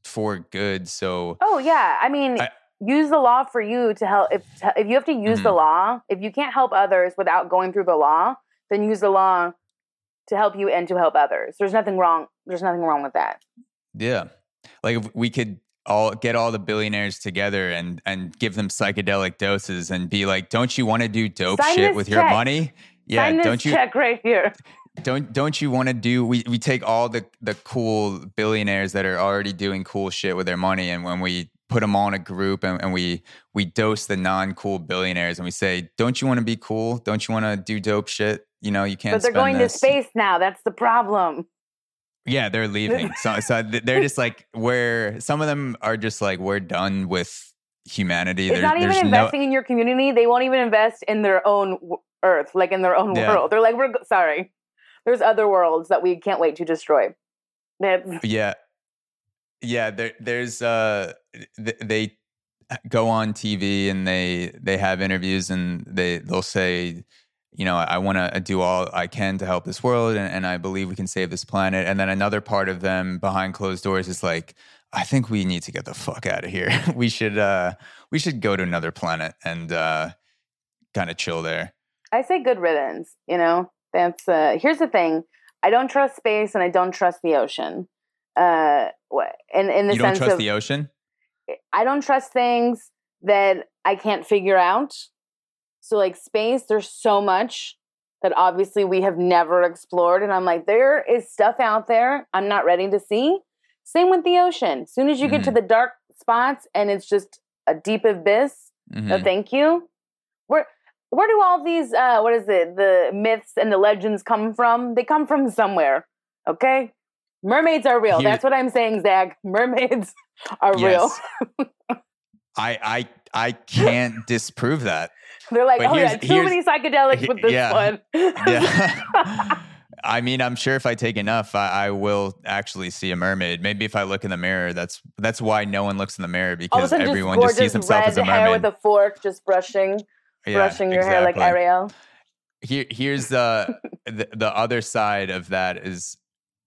for good so
Oh, yeah. I mean,
I-
use the law for you to help. If, if you have to use the
Mhm.
law, if you can't help others without going through the law, then use the law to help you and to help others. There's nothing wrong. There's nothing wrong with that.
Yeah. Like if we could all get all the billionaires together and and give them psychedelic doses and be like, "Don't you want to do dope
Sign
shit with your money?" Yeah,
Sign
don't you
check right here.
Don't don't you want to do we we take all the the cool billionaires that are already doing cool shit with their money and when we put them all in a group and, and we we dose the non-cool billionaires and we say, "Don't you want to be cool? Don't you want to do dope shit?" You know, you can't
But they're going
this.
to space now. That's the problem.
Yeah, they're leaving. so, so they're just like we're. Some of them are just like we're done with humanity.
It's
There-
not even investing in your community. They won't even invest in their own w- Earth, like in their own
Yeah.
world. They're like, we're go- sorry. There's other worlds that we can't wait to destroy.
Yeah, yeah. There, there's uh, th- they go on TV and they they have interviews and they they'll say. You know, I want to do all I can to help this world, and, and I believe we can save this planet. And then another part of them behind closed doors is like, I think we need to get the fuck out of here. we should uh we should go to another planet and uh kind of chill there.
I say good riddance. You know, that's uh, here's the thing. I don't trust space and I don't trust the ocean. Uh, in in the
you don't
sense
trust
of
the ocean?
I don't trust things that I can't figure out. So, like space, there's so much that obviously we have never explored. And I'm like, there is stuff out there I'm not ready to see. Same with the ocean. As soon as you get to
Mhm.
the dark spots and it's just a deep abyss, no
Mhm.
thank you. Where do all these uh what is it the myths and the legends come from they come from somewhere okay mermaids are real
Here-
that's what i'm saying zach mermaids are
Yes.
real
I I I can't disprove that.
they're like
But
oh yeah too many psychedelics with this
yeah.
one
Yeah. I mean, I'm sure if I take enough, I, I will actually see a mermaid. Maybe if I look in the mirror, that's that's why no one looks in the mirror
all of a
because everyone
just
just sees
red
as a mermaid.
with a fork just brushing
Yeah,
brushing your hair like ariel.
Here, here's the, the the other side of that is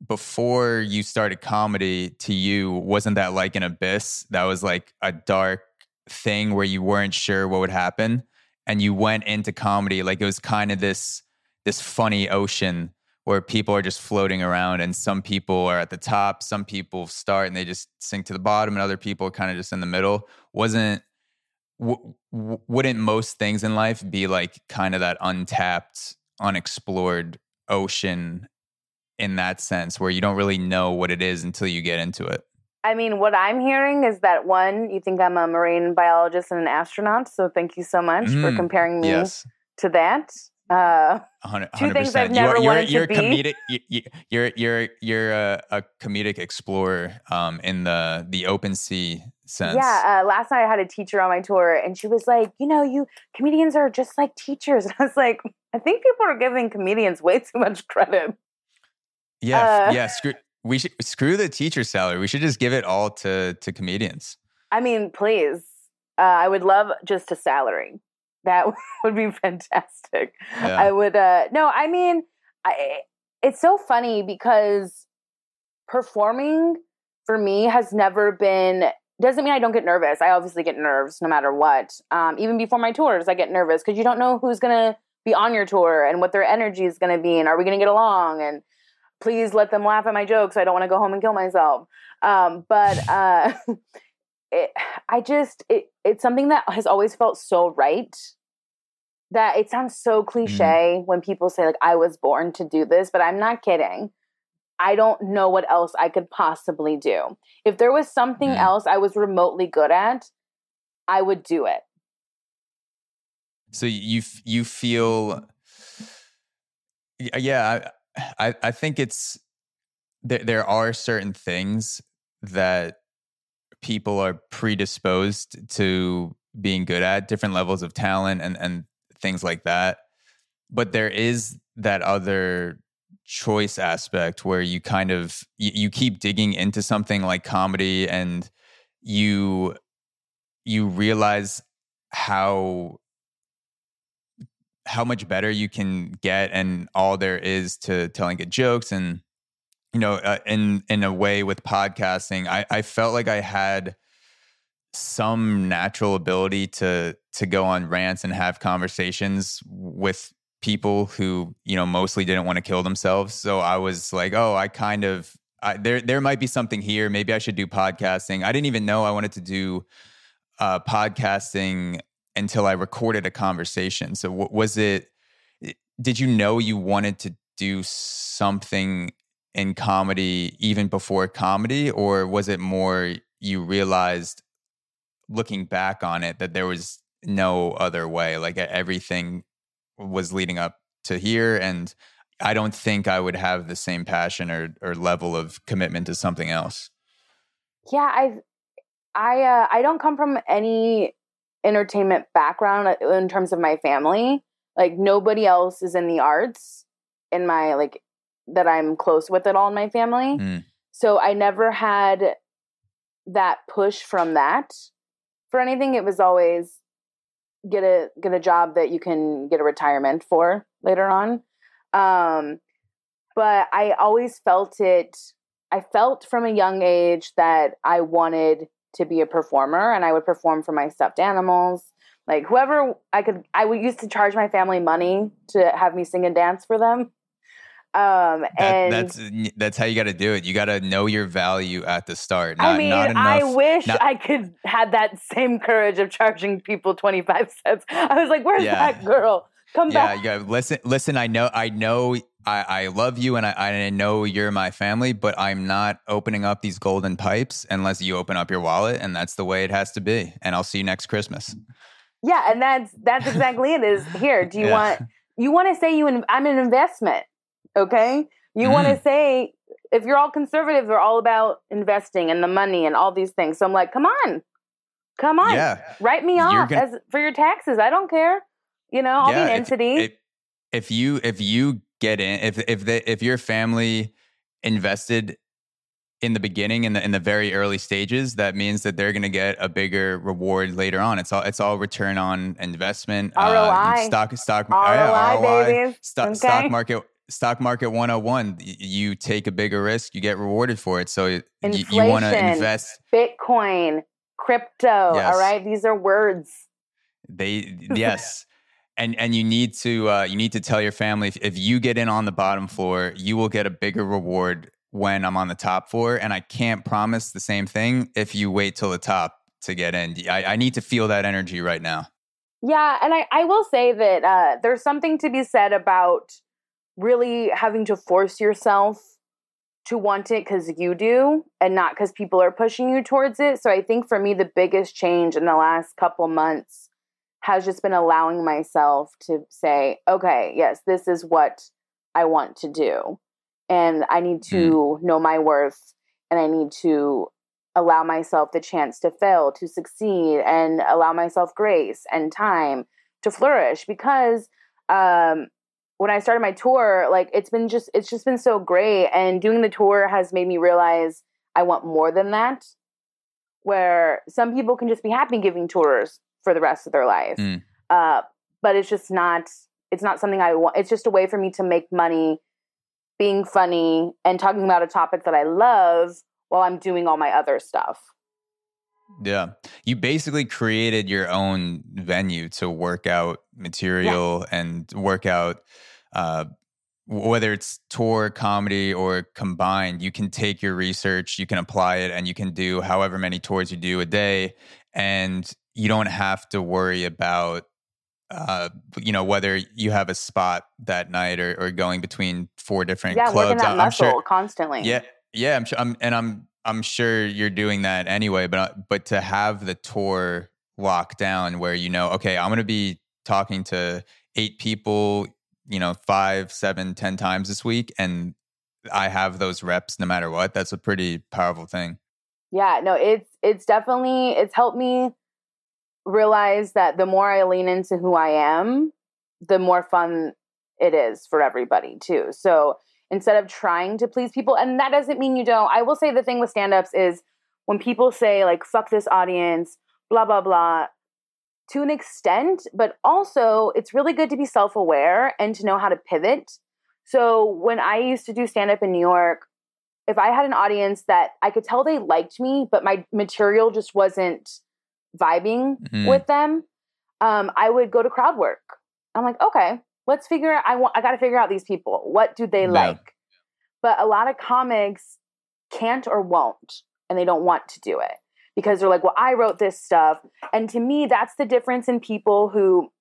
before you started comedy to you wasn't that like an abyss? That was like a dark thing where you weren't sure what would happen and you went into comedy like it was kind of this this funny ocean where people are just floating around and some people are at the top some people start and they just sink to the bottom and other people kind of just in the middle. Wasn't w- w- wouldn't most things in life be like kind of that untapped unexplored ocean in that sense where you don't really know what it is until you get into it
I mean, what I'm hearing is that one, you think I'm a marine biologist and an astronaut, so thank you so much for
Mm,
comparing me
yes
to that. Uh,
100
Two things I've
You are-
never
you're,
wanted to
you're a
be.
comedic you- you're you're you're a, a comedic explorer um in the the open sea sense
yeah, uh, last night I had a teacher on my tour, and she was like, "You know, you comedians are just like teachers." And I was like, "I think people are giving comedians way too much credit."
yeah
uh,
yeah screw we should screw the teacher salary we should just give it all to to comedians
I mean, please, uh, I would love just a salary. That would be fantastic.
Yeah.
I would. uh No, I mean, I. It's so funny because performing for me has never been. Doesn't mean I don't get nervous. I obviously get nerves no matter what. Um, even before my tours, I get nervous because you don't know who's gonna be on your tour and what their energy is gonna be, and are we gonna get along? And please let them laugh at my jokes. I don't want to go home and kill myself. Um, but uh, it, I just it, it's something that has always felt so right that it sounds so cliche when people say like I was born to do this, but I'm not kidding. I don't know what else I could possibly do. If there was something
Mm.
else I was remotely good at, I would do it.
So you you feel, yeah. I I, I think it's there. There are certain things that people are predisposed to being good at, different levels of talent and and things like that. But there is that other choice aspect where you kind of you, you keep digging into something like comedy and you you realize how how much better you can get and all there is to telling good jokes and you know uh, in in a way with podcasting i i felt like i had some natural ability to to go on rants and have conversations with people who you know mostly didn't want to kill themselves so i was like oh i kind of I, there there might be something here maybe i should do podcasting i didn't even know i wanted to do uh, podcasting until I recorded a conversation. So, was it? Did you know you wanted to do something in comedy even before comedy, or was it more you realized looking back on it that there was no other way? Like everything was leading up to here, and I don't think I would have the same passion or or level of commitment to something else.
Yeah, I I uh, I don't come from any entertainment background uh, in terms of my family. Like nobody else is in the arts in my like that I'm close with at all in my family.
Mm.
So I never had that push from that for anything. It was always get a get a job that you can get a retirement for later on. Um, but I always felt it. I felt from a young age that I wanted to be a performer, and I would perform for my stuffed animals. Like whoever I could, I would used to charge my family money to have me sing and dance for them. Um,
That,
and
that's that's how you got to do it. You got to know your value at the start. Not,
I mean,
not enough.
I wish
not-
I could have that same courage of charging people 25 cents. I was like, where's
Yeah.
that girl? Come
yeah,
back.
got listen. Listen, I know, I know, I, I love you, and I, I know you're my family, but I'm not opening up these golden pipes unless you open up your wallet, and that's the way it has to be. And I'll see you next Christmas.
Yeah, and that's that's exactly it. Is here? Do you
Yeah.
want you want to say you? In, I'm an investment. Okay, you want
Mm.
to say if you're all conservatives, we're all about investing and the money and all these things. So I'm like, come on, come on,
Yeah.
write me off
gonna-
as for your taxes. I don't care. You know, I'll
Yeah,
be an
if-
entity.
If, if you if you get in if if the, if your family invested in the beginning in the in the very early stages, that means that they're going to get a bigger reward later on. It's all it's all return on investment. uh, stock stock
ROI,
ROI,
baby.
Stock,
Okay.
stock market stock market 101 you take a bigger risk you get rewarded for it so y- you, want to invest
Bitcoin, crypto.
Yes.
All right, these are words.
They yes. And and you need to uh, you need to tell your family if, if you get in on the bottom floor, you will get a bigger reward when I'm on the top floor. And I can't promise the same thing if you wait till the top to get in. I, I need to feel that energy right now.
Yeah, and I, I will say that uh, there's something to be said about really having to force yourself to want it because you do and not because people are pushing you towards it. So I think for me, the biggest change in the last couple months has just been allowing myself to say, okay, yes, this is what I want to do. And I need to know my worth and I need to allow myself the chance to fail, to succeed, and allow myself grace and time to flourish. Because um, when I started my tour, like it's been just it's just been so great, and doing the tour has made me realize I want more than that. Where some people can just be happy giving tours for the rest of their life,
Mm.
uh, but it's just not it's not something I want. It's just a way for me to make money, being funny and talking about a topic that I love while I'm doing all my other stuff.
Yeah. You basically created your own venue to work out material and work out uh, whether it's tour, comedy, or combined. You can take your research, you can apply it, and you can do however many tours you do a day. And you don't have to worry about uh, you know whether you have a spot that night or, or going between four different
yeah,
clubs.
working that
I'm
muscle
sure,
constantly.
yeah, yeah, I'm sure. I'm, and I'm I'm sure you're doing that anyway. But uh, but to have the tour locked down, where you know, okay, I'm going to be talking to eight people, you know, five, seven, ten times this week, and I have those reps no matter what. That's a pretty powerful thing.
yeah no it's it's definitely it's helped me realize that the more i lean into who i am the more fun it is for everybody too so instead of trying to please people and that doesn't mean you don't i will say the thing with stand-ups is when people say like fuck this audience blah blah blah to an extent but also it's really good to be self-aware and to know how to pivot so when i used to do stand-up in new york if I had an audience that I could tell they liked me, but my material just wasn't vibing
Mhm.
with them, um, I would go to crowd work. I'm like, okay, let's figure out. I want. I got to figure out these people. What do they
Yeah.
like? But a lot of comics can't or won't, and they don't want to do it because they're like, well, I wrote this stuff, and to me, that's the difference in people who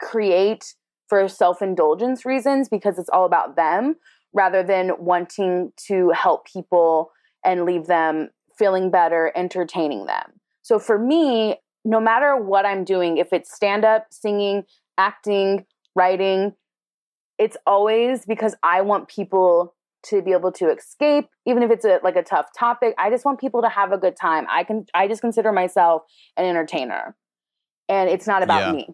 create for self indulgence reasons because it's all about them rather than wanting to help people and leave them feeling better, entertaining them. So for me, no matter what I'm doing, if it's stand up, singing, acting, writing, it's always because I want people to be able to escape even if it's a, like a tough topic. I just want people to have a good time. I can i just consider myself an entertainer. And it's not about
Yeah.
me.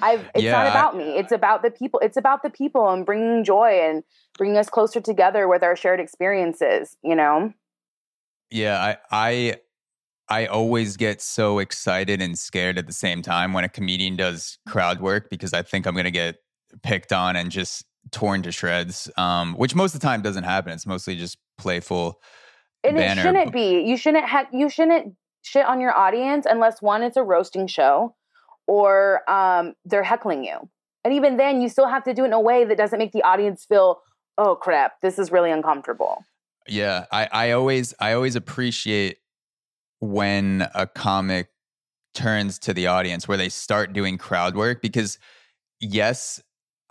I've, it's
Yeah,
not
I-
about me. It's about the people it's about the people and bringing joy and bringing us closer together with our shared experiences you know?
Yeah, I I I always get so excited and scared at the same time when a comedian does crowd work because I think I'm going to get picked on and just torn to shreds. Um, which most of the time doesn't happen. It's mostly just playful.
and
banner,
it shouldn't be you shouldn't you shouldn't shit on your audience unless one it's a roasting show or um, they're heckling you and even then you still have to do it in a way that doesn't make the audience feel oh crap this is really uncomfortable
Yeah, I I always I always appreciate when a comic turns to the audience where they start doing crowd work because yes,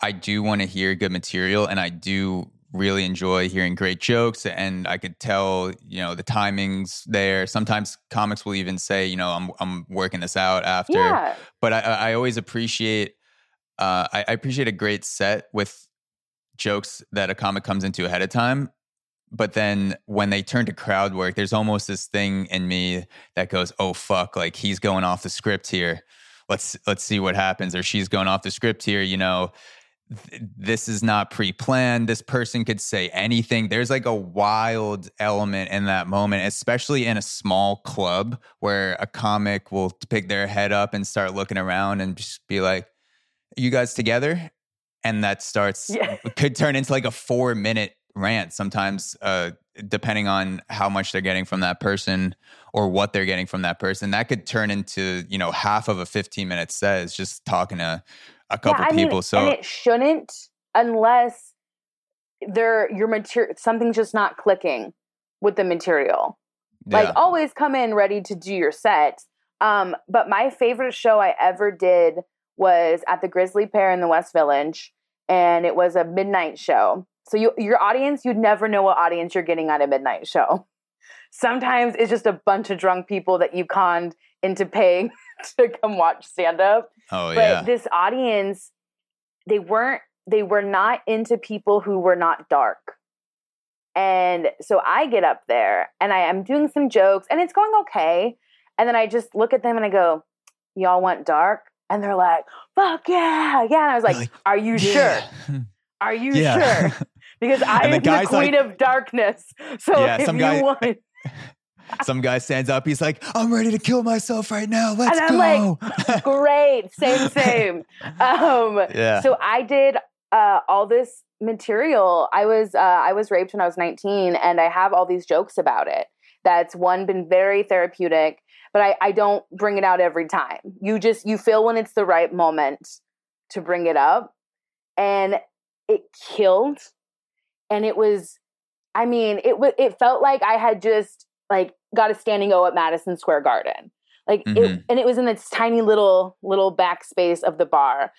I do want to hear good material and I do really enjoy hearing great jokes and I could tell, you know, the timings there. Sometimes comics will even say, you know, I'm I'm working this out after.
Yeah.
But I I always appreciate uh I, I appreciate a great set with jokes that a comic comes into ahead of time. But then when they turn to crowd work, there's almost this thing in me that goes, "Oh fuck!" Like he's going off the script here. Let's let's see what happens, or she's going off the script here. You know, this is not pre-planned this person could say anything there's like a wild element in that moment especially in a small club where a comic will pick their head up and start looking around and just be like you guys together and that starts
Yeah.
could turn into like a four minute rant sometimes uh depending on how much they're getting from that person or what they're getting from that person that could turn into you know half of a 15 minute set is just talking to a couple
yeah, I mean,
people so
and it shouldn't unless there your material something's just not clicking with the material. Like always come in ready to do your set. Um, but my favorite show I ever did was at the Grisly Pear in the West Village, and it was a midnight show. So you, your audience, you'd never know what audience you're getting on a midnight show. Sometimes it's just a bunch of drunk people that you conned into paying to come watch stand up
oh
but
yeah.
But this audience they weren't they were not into people who were not dark. And so i get up there and i am doing some jokes and it's going okay. And then i just look at them and i go y'all want dark? And they're like fuck yeah yeah. And i was like,
Like,
are you sure? Are you
Yeah.
sure because i
the
am the
guy's
queen
like-
of darkness so
Yeah,
if you
guy-
want
Some guy stands up. He's like, "I'm ready to kill myself right now. Let's
And I'm
go."
great same same um
yeah.
So I did uh, all this material. I was uh, I was raped when I was 19, and I have all these jokes about it. That's one been very therapeutic, but I, I don't bring it out every time. You just you feel when it's the right moment to bring it up, and it killed. And it was, I mean, it was it felt like I had just like got a standing O at Madison Square Garden. Like it,
Mhm.
and it was in this tiny little little backspace of the bar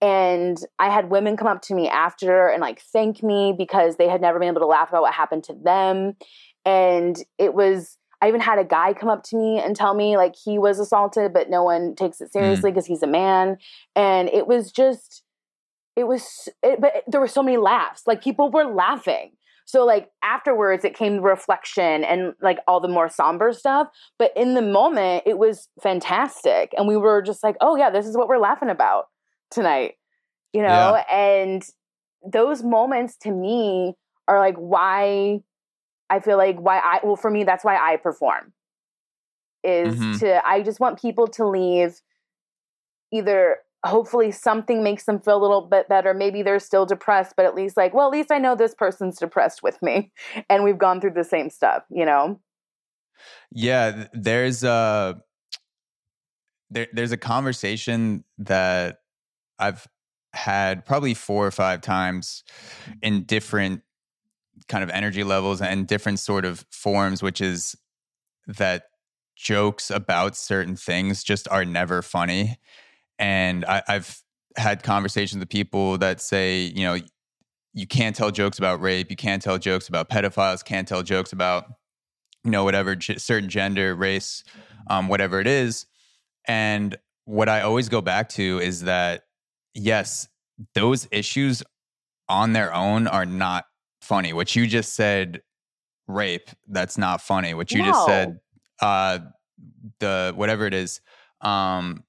and I had women come up to me after and like thank me because they had never been able to laugh about what happened to them. And it was, I even had a guy come up to me and tell me like he was assaulted, but no one takes it seriously because he's a man. And it was just, it was, it, but there were so many laughs. Like people were laughing. So like afterwards, it came the reflection and like all the more somber stuff. But in the moment, it was fantastic, and we were just like, "Oh yeah, this is what we're laughing about tonight," you know. And those moments to me are like why I feel like why I well for me that's why I perform is
Mhm.
to I just want people to leave either hopefully something makes them feel a little bit better maybe they're still depressed but at least like well at least I know this person's depressed with me and we've gone through the same stuff you know
Yeah, there's a there, there's a conversation that I've had probably four or five times in different kind of energy levels and different sort of forms, which is that jokes about certain things just are never funny. And I, I've had conversations with people that say, you know, you can't tell jokes about rape, you can't tell jokes about pedophiles, can't tell jokes about you know whatever g- certain gender race um, whatever it is. And what i always go back to is that yes those issues on their own are not funny. What you just said rape that's not funny. What you just said uh the whatever it is um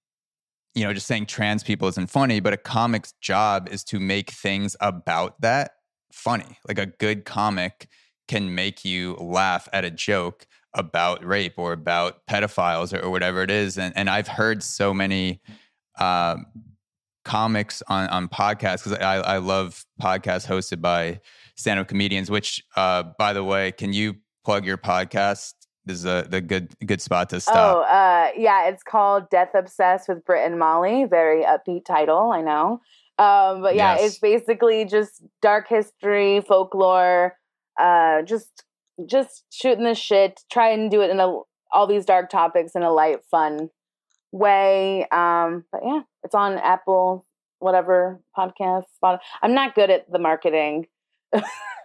you know just saying trans people isn't funny but a comic's job is to make things about that funny like a good comic can make you laugh at a joke about rape or about pedophiles or, or whatever it is. And and I've heard so many um, comics on on podcasts because I, I love podcasts hosted by stand up comedians. Which, uh, by the way, can you plug your podcast? This is a the good good spot to
Oh,
stop.
uh, yeah, it's called Death Obsessed with Brit and Molly. Very upbeat title, I know. Um, but yeah,
Yes.
it's basically just dark history, folklore, uh, just just shooting the shit. Try and do it in a all these dark topics in a light, fun way. Um, but yeah, it's on Apple, whatever podcast. Spot. I'm not good at the marketing.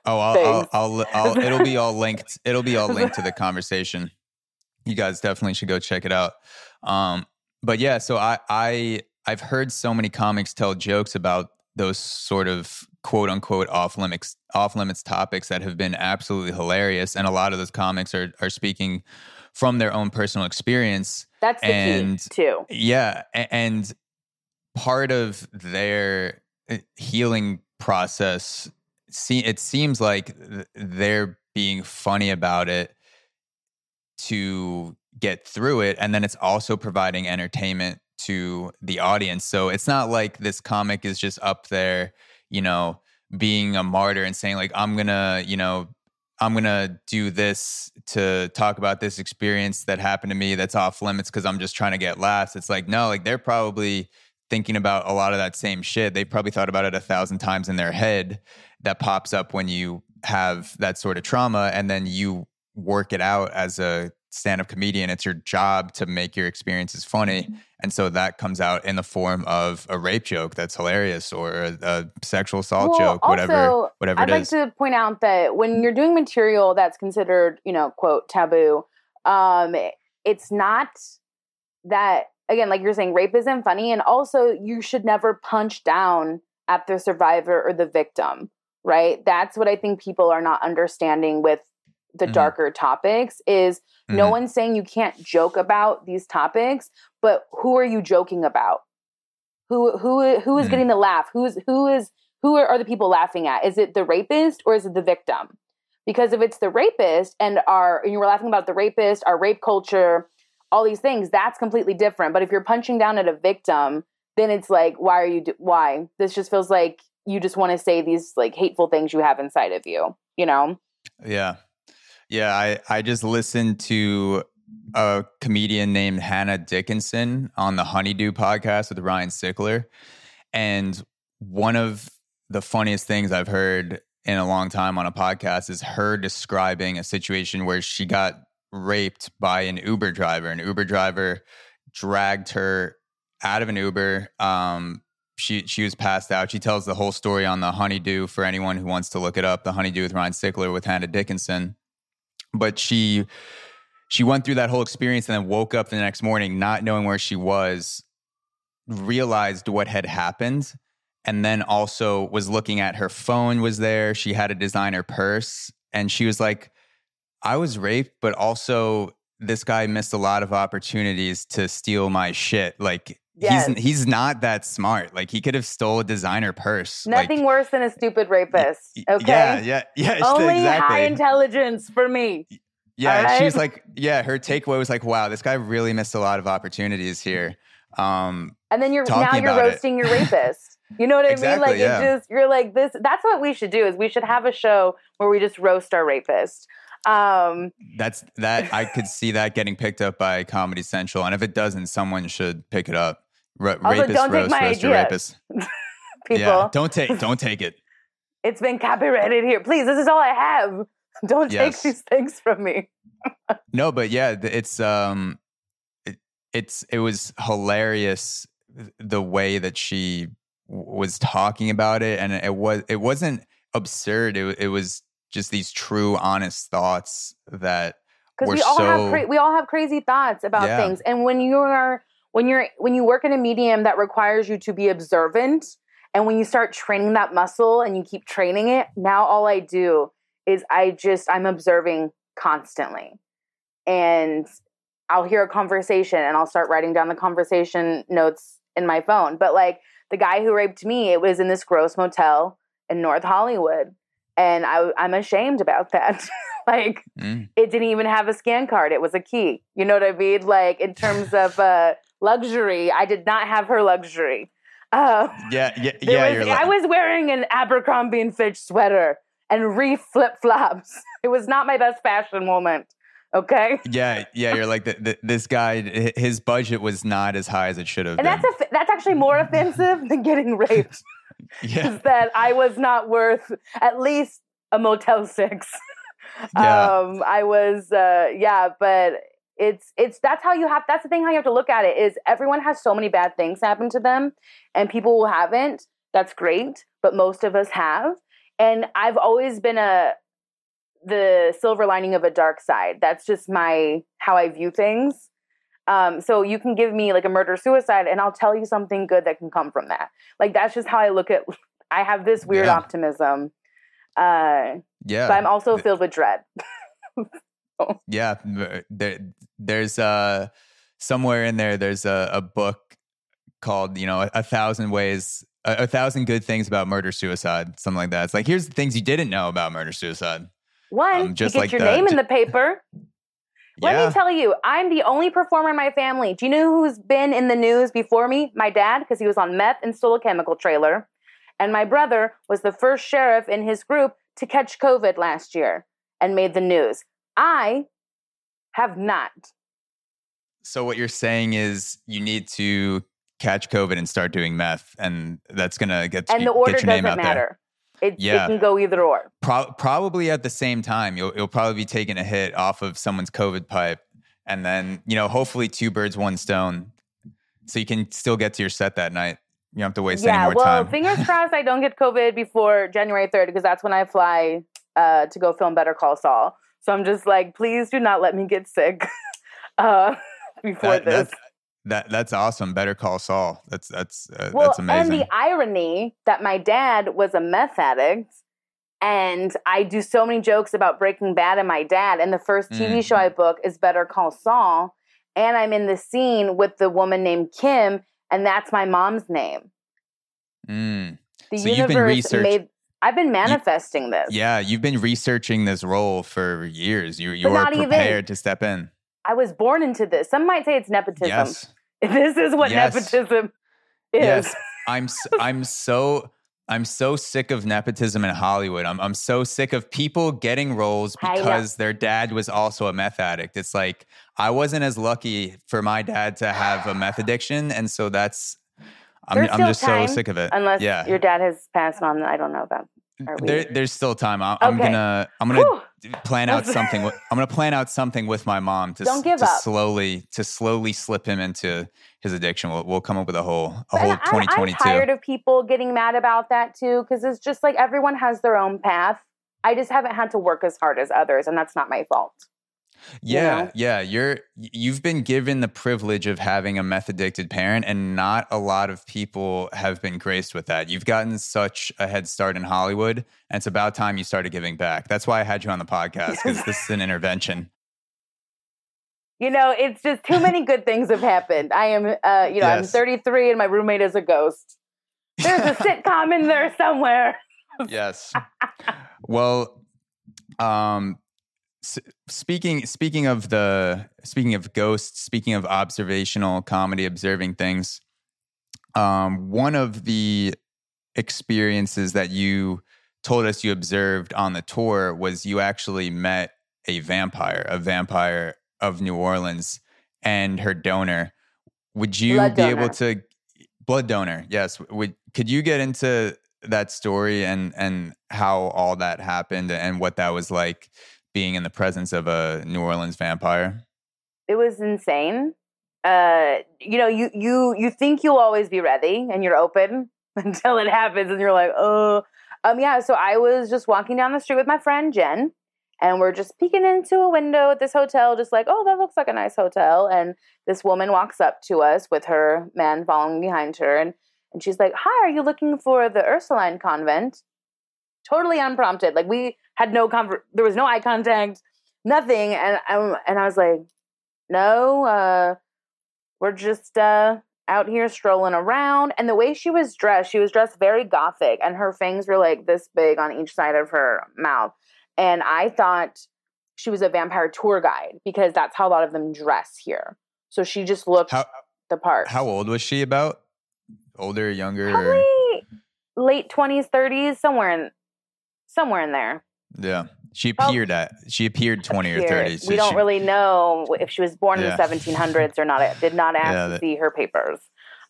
Oh, I'll, I'll, I'll, I'll, it'll be all linked. It'll be all linked to the conversation. You guys definitely should go check it out. Um, but yeah, so I, I, I've heard so many comics tell jokes about those sort of quote unquote off limits, off limits topics that have been absolutely hilarious, and a lot of those comics are are speaking from their own personal experience.
That's the
and,
key too.
Yeah, and part of their uh, healing process see it seems like they're being funny about it to get through it and then it's also providing entertainment to the audience. So it's not like this comic is just up there you know being a martyr and saying like i'm gonna you know i'm gonna do this to talk about this experience that happened to me that's off limits because i'm just trying to get laughs. It's like no like they're probably thinking about a lot of that same shit they probably thought about it a thousand times in their head that pops up when you have that sort of trauma and then you work it out as a stand-up comedian it's your job to make your experiences funny mm-hmm. and so that comes out in the form of a rape joke that's hilarious or a, a sexual assault
well,
joke whatever
also,
whatever
I'd like to point out that when you're doing material that's considered you know quote taboo um it's not that again like you're saying rape isn't funny and also you should never punch down at the survivor or the victim right? That's what I think people are not understanding with the mm-hmm. darker topics is mm-hmm. no one's saying you can't joke about these topics, but who are you joking about? Who who who is mm-hmm. getting the laugh? Who's who is who are, are the people laughing at? Is it the rapist or is it the victim? Because if it's the rapist and our and you were laughing about the rapist, our rape culture, all these things, that's completely different. But if you're punching down at a victim, then it's like, why are you? Do- why? This just feels like you just want to say these like hateful things you have inside of you, you know?
Yeah. Yeah. I, I just listened to a comedian named Hannah Dickinson on the Honeydew podcast with Ryan Sickler. And one of the funniest things I've heard in a long time on a podcast is her describing a situation where she got raped by an Uber driver. An Uber driver dragged her out of an Uber, um, she she was passed out. She tells the whole story on the Honeydew for anyone who wants to look it up. The Honeydew with Ryan Sickler with Hannah Dickinson. But she she went through that whole experience and then woke up the next morning not knowing where she was, realized what had happened, and then also was looking at her phone was there. She had a designer purse, and she was like, "I was raped, but also." This guy missed a lot of opportunities to steal my shit. Like Yes. He's he's not that smart. Like he could have stole a designer purse.
Nothing
like,
worse than a stupid rapist. Okay.
Yeah, yeah, yeah.
Only exactly. high intelligence for me.
Yeah, right? she's like, yeah. Her takeaway was like, wow, this guy really missed a lot of opportunities here. Um,
and then you're now you're roasting it. your rapist. You know what I exactly, mean? Like yeah. it just you're like this. That's what we should do. Is we should have a show where we just roast our rapist. Um,
That's that I could see that getting picked up by Comedy Central, and if it doesn't, someone should pick it up. R- also, rapist, don't roast, take my rapist.
People,
yeah, don't take don't take it.
It's been copyrighted here. Please, this is all I have. Don't yes. take these things from me.
no, but yeah, it's um, it, it's it was hilarious the way that she was talking about it, and it was it wasn't absurd. It it was just these true, honest thoughts that because
we all
so,
have cra- we all have crazy thoughts about yeah. things, and when you are when you're when you work in a medium that requires you to be observant and when you start training that muscle and you keep training it now all i do is i just i'm observing constantly and i'll hear a conversation and i'll start writing down the conversation notes in my phone but like the guy who raped me it was in this gross motel in north hollywood and I, i'm ashamed about that like mm. it didn't even have a scan card it was a key you know what i mean like in terms of uh luxury. I did not have her luxury.
Uh, yeah, yeah, yeah.
Was, I was wearing an Abercrombie and Fitch sweater and Reef flip flops. It was not my best fashion moment. Okay.
Yeah, yeah. You're like the, the, this guy. His budget was not as high as it should have.
And
been.
that's a, that's actually more offensive than getting raped. Yeah. Is that I was not worth at least a Motel Six. Yeah. Um, I was, uh, yeah, but it's it's that's how you have that's the thing how you have to look at it is everyone has so many bad things happen to them and people who haven't that's great but most of us have and I've always been a the silver lining of a dark side. That's just my how I view things. Um, so you can give me like a murder suicide, and I'll tell you something good that can come from that. Like that's just how I look at. I have this weird
Yeah.
optimism, uh,
Yeah.
but I'm also filled with dread.
Yeah, there, there's uh somewhere in there. There's a, a book called you know a, a thousand ways, a, a thousand good things about murder suicide, something like that. It's like here's the things you didn't know about murder suicide.
One,
Um, just
you get
like
your
that.
name in the paper. Let
yeah,
me tell you, I'm the only performer in my family. Do you know who's been in the news before me? My dad, because he was on meth and stole a chemical trailer. And my brother was the first sheriff in his group to catch COVID last year and made the news. I have not.
so what you're saying is you need to catch COVID and start doing meth, and that's gonna get
And
you,
the order
get your name
doesn't matter. It,
Yeah.
it can go either or.
Pro- probably at the same time, you'll you'll probably be taking a hit off of someone's COVID pipe, and then you know hopefully two birds, one stone, so you can still get to your set that night. You don't have to waste any
yeah,
more
well,
time.
fingers crossed I don't get COVID before January 3rd because that's when I fly uh, to go film Better Call Saul. So I'm just like, please do not let me get sick uh, before
that,
this.
That, that that's awesome. Better call Saul. That's that's uh,
well,
that's amazing.
and the irony that my dad was a meth addict. And I do so many jokes about Breaking Bad and my dad. And the first TV
Mm.
show I book is Better Call Saul. And I'm in the scene with the woman named Kim, and that's my mom's name.
Mm.
The
So you've been
universe
research-
made. I've been manifesting this.
Yeah, you've been researching this role for years. You you were
not even-
prepared to step in.
I was born into this. Some might say it's nepotism.
Yes.
This is what
Yes.
nepotism is.
Yes, I'm I'm so I'm so sick of nepotism in Hollywood. I'm I'm so sick of people getting roles because their dad was also a meth addict. It's like I wasn't as lucky for my dad to have a meth addiction, and so that's I'm I'm just
time,
so sick of it.
Unless
yeah,
your dad has passed on. I don't know about.
There, there's still time. I, I'm
Okay.
gonna I'm gonna
Whew.
Plan out something. with- I'm gonna plan out something with my mom to
Don't give
to
up.
slowly to slowly slip him into his addiction. We'll we'll come up with a whole a
But
whole
I'm-
2022.
I'm tired of people getting mad about that too, because it's just like everyone has their own path. I just haven't had to work as hard as others, and that's not my fault. You
Yeah,
know?
yeah. You're you've been given the privilege of having a meth addicted parent, and not a lot of people have been graced with that. You've gotten such a head start in Hollywood, and it's about time you started giving back. That's why I had you on the podcast because this is an intervention.
You know, it's just too many good things have happened. I am, uh, you know, I'm 33 and my roommate is a ghost. There's a sitcom in there somewhere.
yes. Well, um, speaking speaking of the speaking of ghosts, speaking of observational comedy, observing things. Um, one of the experiences that you told us you observed on the tour was you actually met a vampire, a vampire of New Orleans, and her donor. Would you
Blood
be able to blood donor? Yes. Would could you get into that story and and how all that happened and what that was like being in the presence of a New Orleans vampire?
It was insane. Uh, you know, you you you think you'll always be ready and you're open until it happens, and you're like, oh, um, yeah. So I was just walking down the street with my friend Jen, and we're just peeking into a window at this hotel, just like, oh, that looks like a nice hotel. And this woman walks up to us with her man following behind her, and and she's like, hi, are you looking for the Ursuline convent? Totally unprompted. Like we had no conver- there was no eye contact, nothing, and um, and I was like, no, uh, we're just uh, out here strolling around. And the way she was dressed, she was dressed very gothic, and her fangs were like this big on each side of her mouth. And I thought she was a vampire tour guide because that's how a lot of them dress here. So she just looked
How
the part.
how old was she? About older, younger?
Probably late twenties, thirties, somewhere in somewhere in there.
Yeah, she
Well,
appeared at she appeared twenty or
Here,
thirty. so
we don't
she-
really know if she was born
Yeah.
in the 1700s or not. I did not ask
Yeah,
to see her papers.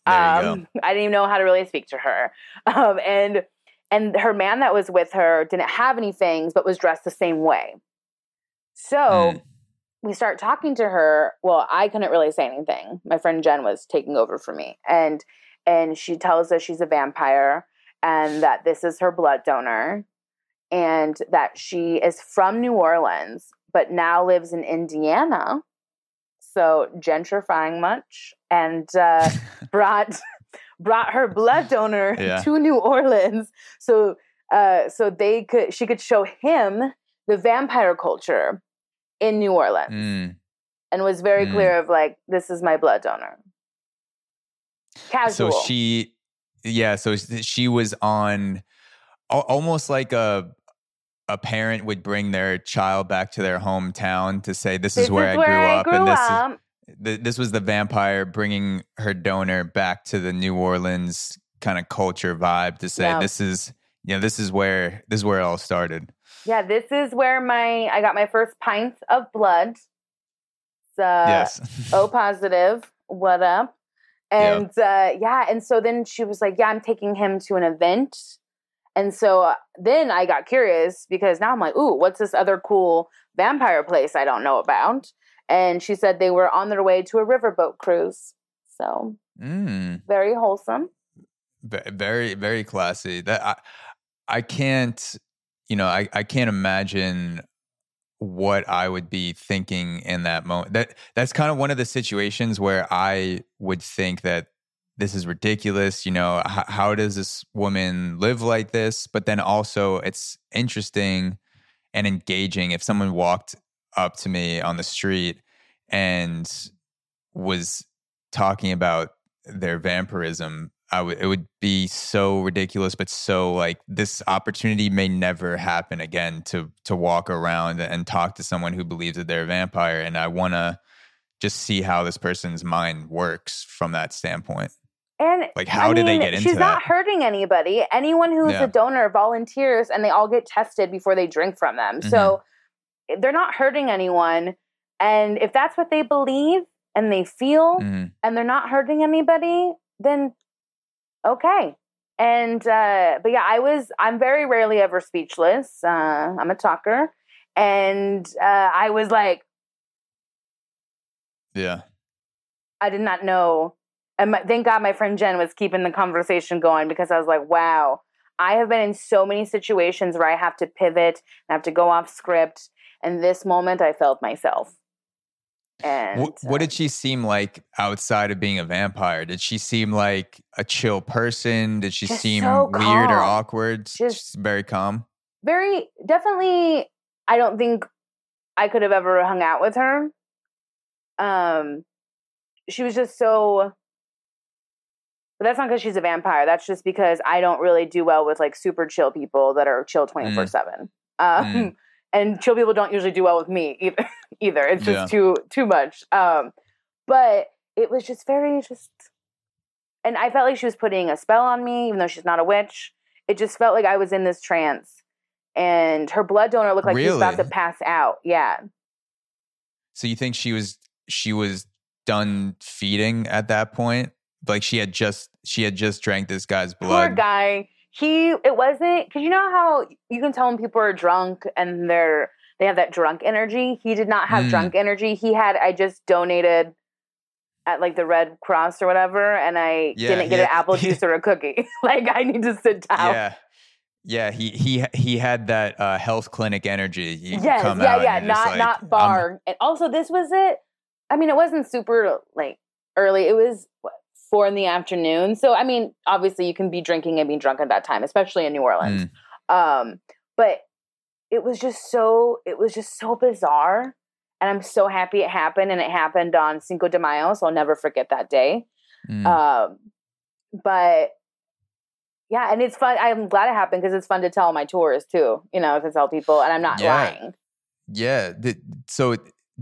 There you go.
Um, I didn't even know how to really speak to her. Um, and and her man that was with her didn't have any things but was dressed the same way. So
Mm.
we start talking to her. Well, I couldn't really say anything. My friend Jen was taking over for me, and and she tells us she's a vampire and that this is her blood donor. And that she is from New Orleans, but now lives in Indiana. So gentrifying much, and uh, brought brought her blood donor
Yeah.
to New Orleans, so uh, so they could she could show him the vampire culture in New Orleans,
Mm.
and was very
Mm.
clear of like, this is my blood donor. Casual.
So she, yeah, so she was on almost like a a parent would bring their child back to their hometown to say, "This,
this
is where I grew up,"
grew
and this is
up.
th- this was the vampire bringing her donor back to the New Orleans kind of culture vibe to say,
Yeah.
"This is." You know, this is where this is where it all started.
Yeah, this is where my I got my first pint of blood. Uh,
yes.
O positive. What up?
Yeah.
And uh, yeah, and so then she was like, "Yeah, I'm taking him to an event." And so uh, then I got curious because now I'm like, "Ooh, what's this other cool vampire place I don't know about?" And she said they were on their way to a riverboat cruise. So
Mm.
very wholesome.
Ve- very very classy that i i can't you know i i can't imagine what i would be thinking in that moment that that's kind of one of the situations where i would think that this is ridiculous you know h- how does this woman live like this? But then also it's interesting and engaging if someone walked up to me on the street and was talking about their vampirism I would it would be so ridiculous but so like this opportunity may never happen again to to walk around and talk to someone who believes that they're a vampire and I want to just see how this person's mind works from that standpoint
And
Like, how
I
did they get into
She's not hurting anybody. Anyone who's
Yeah.
a donor volunteers, and they all get tested before they drink from them. So
Mm-hmm.
they're not hurting anyone. And if that's what they believe and they feel,
Mhm.
and they're not hurting anybody, then okay. And uh, but yeah, I was. I'm very rarely ever speechless. Uh, I'm a talker, and uh, I was like,
yeah
I did not know. And my, thank God my friend Jen was keeping the conversation going because I was like, wow, I have been in so many situations where I have to pivot I have to go off script. And this moment, I felt myself. And
what, what
uh,
did she seem like outside of being a vampire did she seem like a chill person did she seem
so
weird or awkward
Just-
just very calm
very definitely? I don't think I could have ever hung out with her. Um, she was just so. But that's not because she's a vampire. That's just because I don't really do well with like super chill people that are chill twenty four seven. Um,
Mm.
and chill people don't usually do well with me either. either it's just
Yeah.
too too much. Um, but it was just very just, and I felt like she was putting a spell on me, even though she's not a witch. It just felt like I was in this trance, and her blood donor looked like he was about to pass out. Yeah,
So you think she was she was done feeding at that point? Like she had just she had just drank this guy's blood.
poor guy. He it wasn't because you know how you can tell when people are drunk and they're they have that drunk energy. He did not have
Mm.
drunk energy. He had I just donated at like the Red Cross or whatever, and I
Yeah,
didn't get
he
an apple juice or a cookie. like I need to sit down.
Yeah. Yeah, he he he had that uh, health clinic energy. You
yes,
come
yeah, yeah,
and you're just
not
like,
not bar. and also, this was it. I mean, it wasn't super like early. It was what, four in the afternoon. So, I mean, obviously, you can be drinking and be drunk at that time, especially in New Orleans.
Mm.
Um, but it was just so it was just so bizarre, and I'm so happy it happened. And it happened on Cinco de Mayo, so I'll never forget that day.
Mm.
Um, but yeah, and it's fun. I'm glad it happened because it's fun to tell my tours too. You know, to tell people, and I'm not
Yeah.
lying.
Yeah. Did, so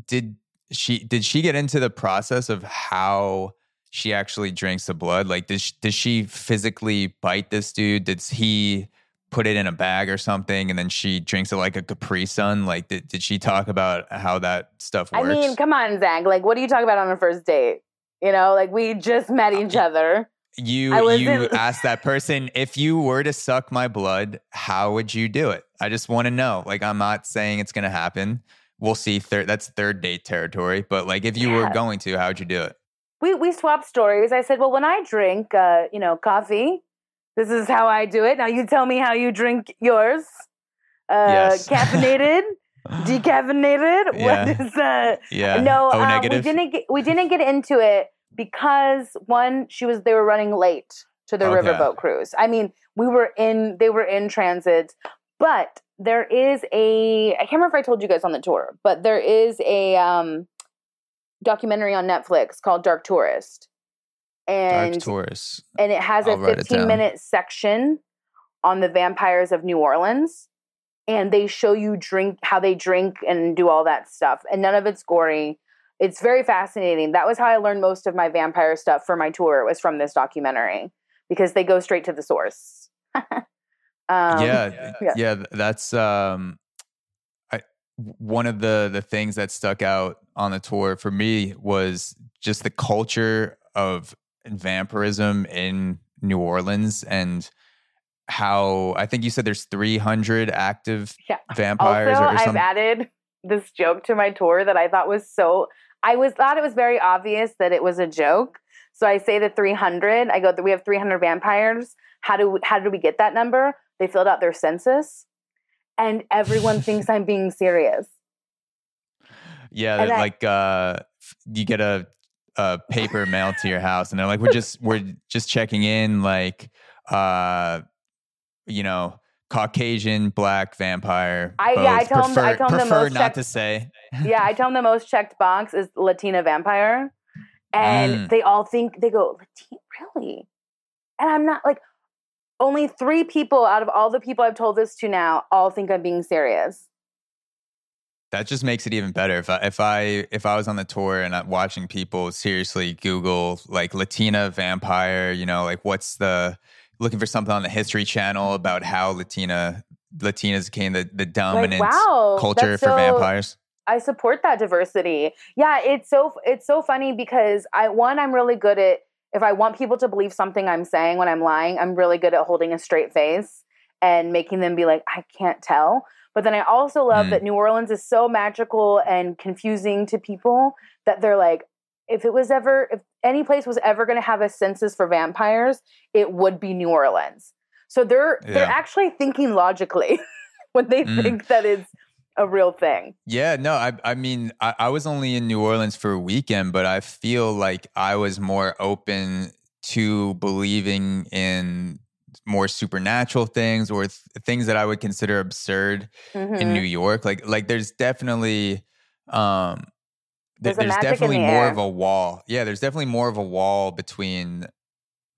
did she did she get into the process of how she actually drinks the blood? Like does she, does she physically bite this dude? Did he put it in a bag or something and then she drinks it like a Capri Sun? Like did, did she talk about how that stuff
I mean, come on, Zach. Like, what do you talk about on a first date? You know, like we just met uh, each other.
you you asked that person if you were to suck my blood, how would you do it? I just want to know. Like I'm not saying it's going to happen. We'll see. Third, that's third date territory. But like, if you were going to, how'd you do it?
We we swapped stories. I said, well, when I drink, uh, you know, coffee, this is how I do it. Now you tell me how you drink yours. uh,
Yes.
caffeinated, decaffeinated.
Yeah.
What is that?
yeah.
No,
O
um, we didn't get we didn't get into it because one, she was they were running late to the
Okay.
riverboat cruise. I mean, we were in they were in transit, but there is a I can't remember if I told you guys on the tour, but there is a um documentary on Netflix called Dark Tourist. And
Dark Tourist.
and it has
I'll
a 15 minute section on the vampires of New Orleans and they show you drink how they drink and do all that stuff and none of it's gory it's very fascinating that was how I learned most of my vampire stuff for my tour It was from this documentary because they go straight to the source um,
yeah,
yeah.
yeah, that's um I one of the the things that stuck out on the tour for me was just the culture of vampirism in New Orleans and how I think you said there's 300 active
Yeah.
vampires
also
or, or
I've added this joke to my tour that I thought was so I was thought it was very obvious that it was a joke. So I say the 300. I go we have 300 vampires. How do how did we get that number? They filled out their census, and everyone thinks I'm being serious.
Yeah, that,
I-
like uh you get a a paper mailed to your house and they're like we're just we're just checking in like uh you know Caucasian black vampire.
I- yeah, I
both.
them I
prefer,
tell 'em the most
not
checked-
to say.
Yeah, I tell them the most checked box is Latina vampire, and
Mm.
they all think they go Latina really, and I'm not like only three people out of all the people I've told this to now all think I'm being serious.
That just makes it even better. If I if I if I was on the tour and I'm watching people seriously Google like Latina vampire, you know, like what's the looking for something on the History Channel about how Latina Latinas became the, the dominant
like wow,
culture for
so-
vampires.
I support that diversity. Yeah, it's so it's so funny because I one I'm really good at if I want people to believe something I'm saying when I'm lying, I'm really good at holding a straight face and making them be like I can't tell. But then I also love
Mm.
that New Orleans is so magical and confusing to people that they're like if it was ever if any place was ever going to have a census for vampires, it would be New Orleans. So they're they're actually thinking logically when they
Mm.
think that it's a real thing.
Yeah, no, I I mean I, I was only in New Orleans for a weekend, but I feel like I was more open to believing in more supernatural things or th- things that I would consider absurd in
Mhm.
New York. Like like there's definitely um th-
There's
there's definitely
the
more
air.
of a wall. Yeah, there's definitely more of a wall between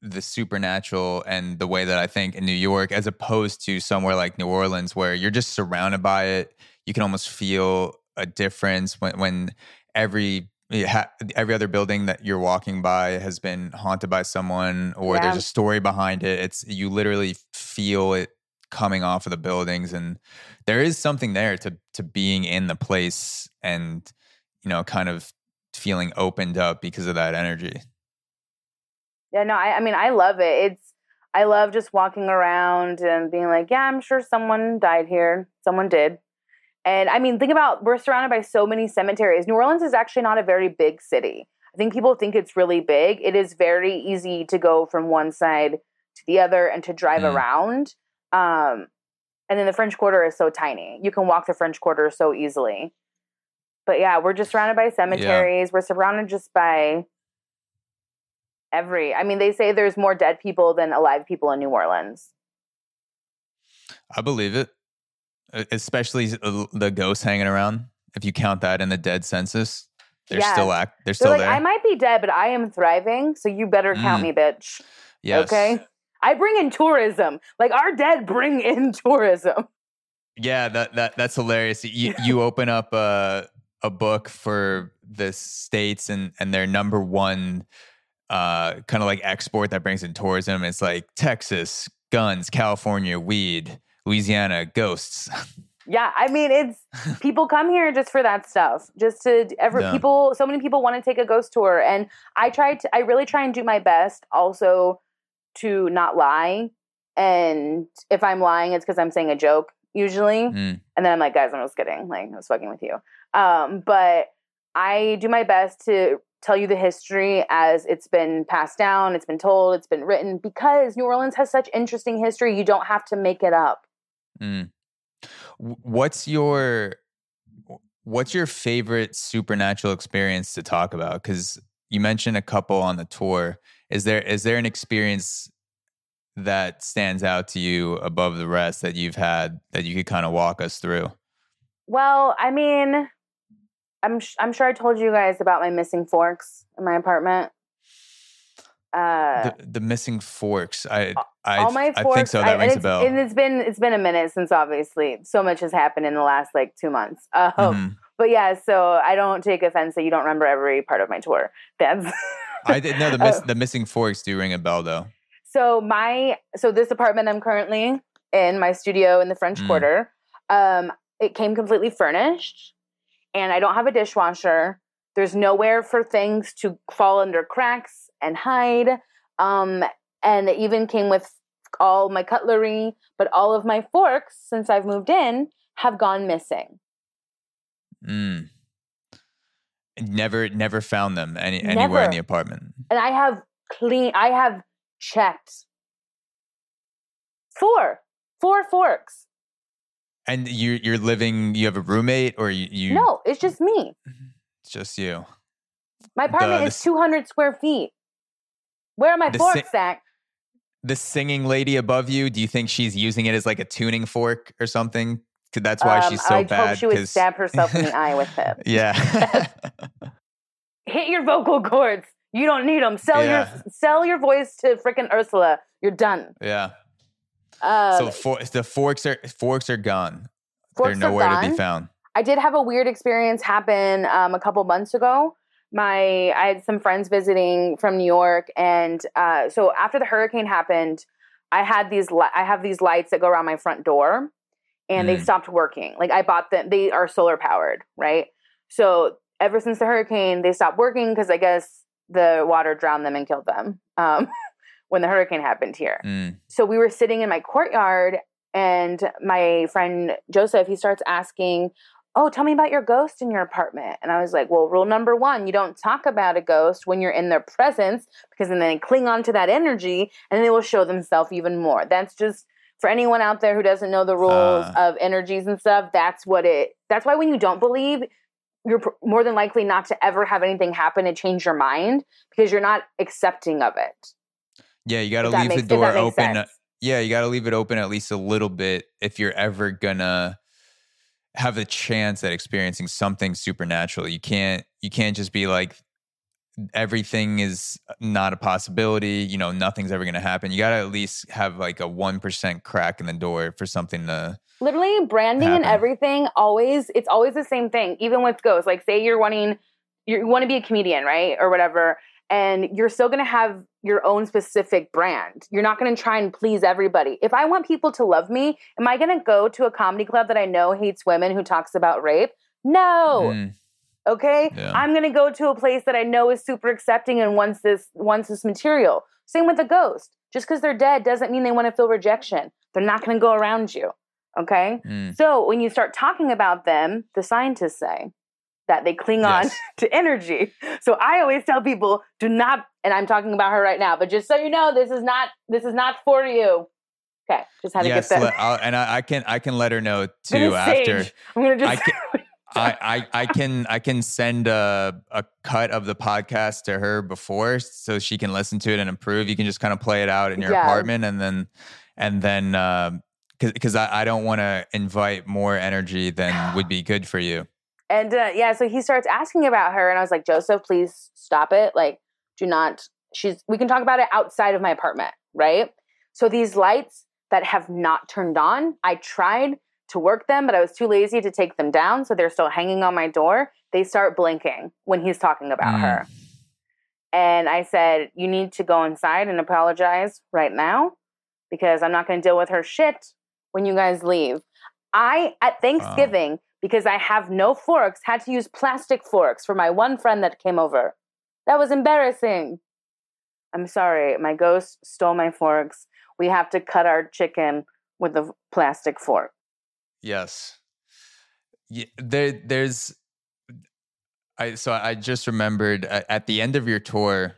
the supernatural and the way that I think in New York as opposed to somewhere like New Orleans where you're just surrounded by it. You can almost feel a difference when when every ha- every other building that you're walking by has been haunted by someone or
Yeah.
there's a story behind it. It's you literally feel it coming off of the buildings and there is something there to to being in the place and you know kind of feeling opened up because of that energy
Yeah, no, I, I mean, I love it. It's, I love just walking around and being like, yeah, I'm sure someone died here. Someone did. And I mean, think about we're surrounded by so many cemeteries. New Orleans is actually not a very big city. I think people think it's really big. It is very easy to go from one side to the other and to drive
Mm.
around. Um, and then the French Quarter is so tiny. You can walk the French Quarter so easily. But yeah, we're just surrounded by cemeteries. We're surrounded just by every. I mean, they say there's more dead people than alive people in New Orleans.
i believe it especially the ghosts hanging around if you count that in the dead census they're
Yeah.
still act they're
They're
still
like,
there
I might be dead, but I am thriving. So you better count
Mm.
me, bitch.
yes
Okay. I bring in tourism. Like our dead bring in tourism.
Yeah, that that that's hilarious. You you open up a a book for the states and and their number one uh kind of like export that brings in tourism. It's like Texas, guns, California, weed, Louisiana, ghosts.
Yeah, I mean, it's people come here just for that stuff. Just to every
Yeah.
people. So many people want to take a ghost tour, and I try to. I really try and do my best, also to not lie. And if I'm lying, it's because I'm saying a joke usually.
Mm,
And then I'm like, guys, I'm just kidding. Like, I was fucking with you. Um, but I do my best to tell you the history as it's been passed down, it's been told, it's been written, because New Orleans has such interesting history. You don't have to make it up.
Mm. What's your what's your favorite supernatural experience to talk about? Because you mentioned a couple on the tour. Is there is there an experience that stands out to you above the rest that you've had that you could kind of walk us through?
Well, I mean, I'm sh- I'm sure I told you guys about my missing forks in my apartment. Uh,
the, the missing forks. I I,
all my
I think so. That
I-
rings a bell.
And it's been it's been a minute since obviously so much has happened in the last like two months. Um,
Mhm.
But yeah, so I don't take offense that you don't remember every part of my tour. That's
I didn't know the miss,
Oh.
the missing forks do ring a bell though.
so my so this apartment I'm currently in my studio in the French
Mm.
Quarter. Um, it came completely furnished, and I don't have a dishwasher. There's nowhere for things to fall under cracks and hide. Um, and it even came with all my cutlery, but all of my forks since I've moved in have gone missing.
Mm. Never never found them any anywhere in the apartment.
and I have clean. I have checked four, four forks.
And you you're living. You have a roommate, or you, you
No, it's just me.
It's just you.
My apartment
the
is 200 square feet. Where are my
The
forks
si-
at?
The singing lady above you. Do you think she's using it as like a tuning fork or something? That's why
Um,
she's so
I
bad.
hope she would stab herself in the eye with it.
Yeah.
Hit your vocal cords. You don't need them. Sell
Yeah.
your sell your voice to frickin' Ursula. You're done.
yeah.
Um,
so the, for, the forks are forks are gone.
forks
They're nowhere to be found.
I did have a weird experience happen um, a couple months ago. My I had some friends visiting from New York, and uh, so after the hurricane happened, I had these li- I have these lights that go around my front door, and they
Mm.
stopped working. Like I bought them; they are solar powered, right? So ever since the hurricane, they stopped working because I guess the water drowned them and killed them um, when the hurricane happened here
Mm.
so we were sitting in my courtyard and my friend joseph he starts asking oh tell me about your ghost in your apartment and i was like well rule number one you don't talk about a ghost when you're in their presence because then they cling on to that energy and they will show themselves even more that's just for anyone out there who doesn't know the rules
Ah.
of energies and stuff that's what it that's why when you don't believe you're pr- more than likely not to ever have anything happen to change your mind because you're not accepting of it
Yeah, you got to leave
makes-
the door open.
sense.
Yeah, you got to leave it open at least a little bit if you're ever gonna have a chance at experiencing something supernatural. You can't you can't just be like everything is not a possibility, you know, nothing's ever going to happen. You got to at least have like a 1% crack in the door for something to
literally branding and everything always it's always the same thing even with ghosts like say you're wanting you want to be a comedian right or whatever and you're still going to have your own specific brand. You're not going to try and please everybody. If i want people to love me am i going to go to a comedy club that i know hates women who talks about rape? No.
Mm,
okay?
Yeah.
i'm going to go to a place that i know is super accepting and wants this wants this material. Same with a ghost. Just because they're dead doesn't mean they want to feel rejection. They're not going to go around you. Okay?
Mm.
so when you start talking about them, the scientists say that they cling on
Yes.
to energy. So I always tell people, do not, and I'm talking about her right now, but just so you know, this is not this is not for you. Okay, just had to
yes,
get that.
let- and I, I can I can let her know too after.
sage. I'm gonna
I
just.
can- I, I I can I can send a a cut of the podcast to her before so she can listen to it and improve. You can just kind of play it out in your
Yeah.
apartment and then and then um, because because I, I don't want to invite more energy than would be good for you.
And uh, yeah, so he starts asking about her, and I was like, Joseph, please stop it. Like, do not. She's. We can talk about it outside of my apartment, right? So these lights that have not turned on, I tried to work them, but I was too lazy to take them down, so they're still hanging on my door. They start blinking when he's talking about
Mm.
her, and I said, "You need to go inside and apologize right now, because I'm not going to deal with her shit when you guys leave." I at Thanksgiving because I have no forks had to use plastic forks for my one friend that came over. That was embarrassing. I'm sorry, my ghost stole my forks. We have to cut our chicken with a plastic fork.
Yes. Yeah, there there's I so I just remembered at, the end of your tour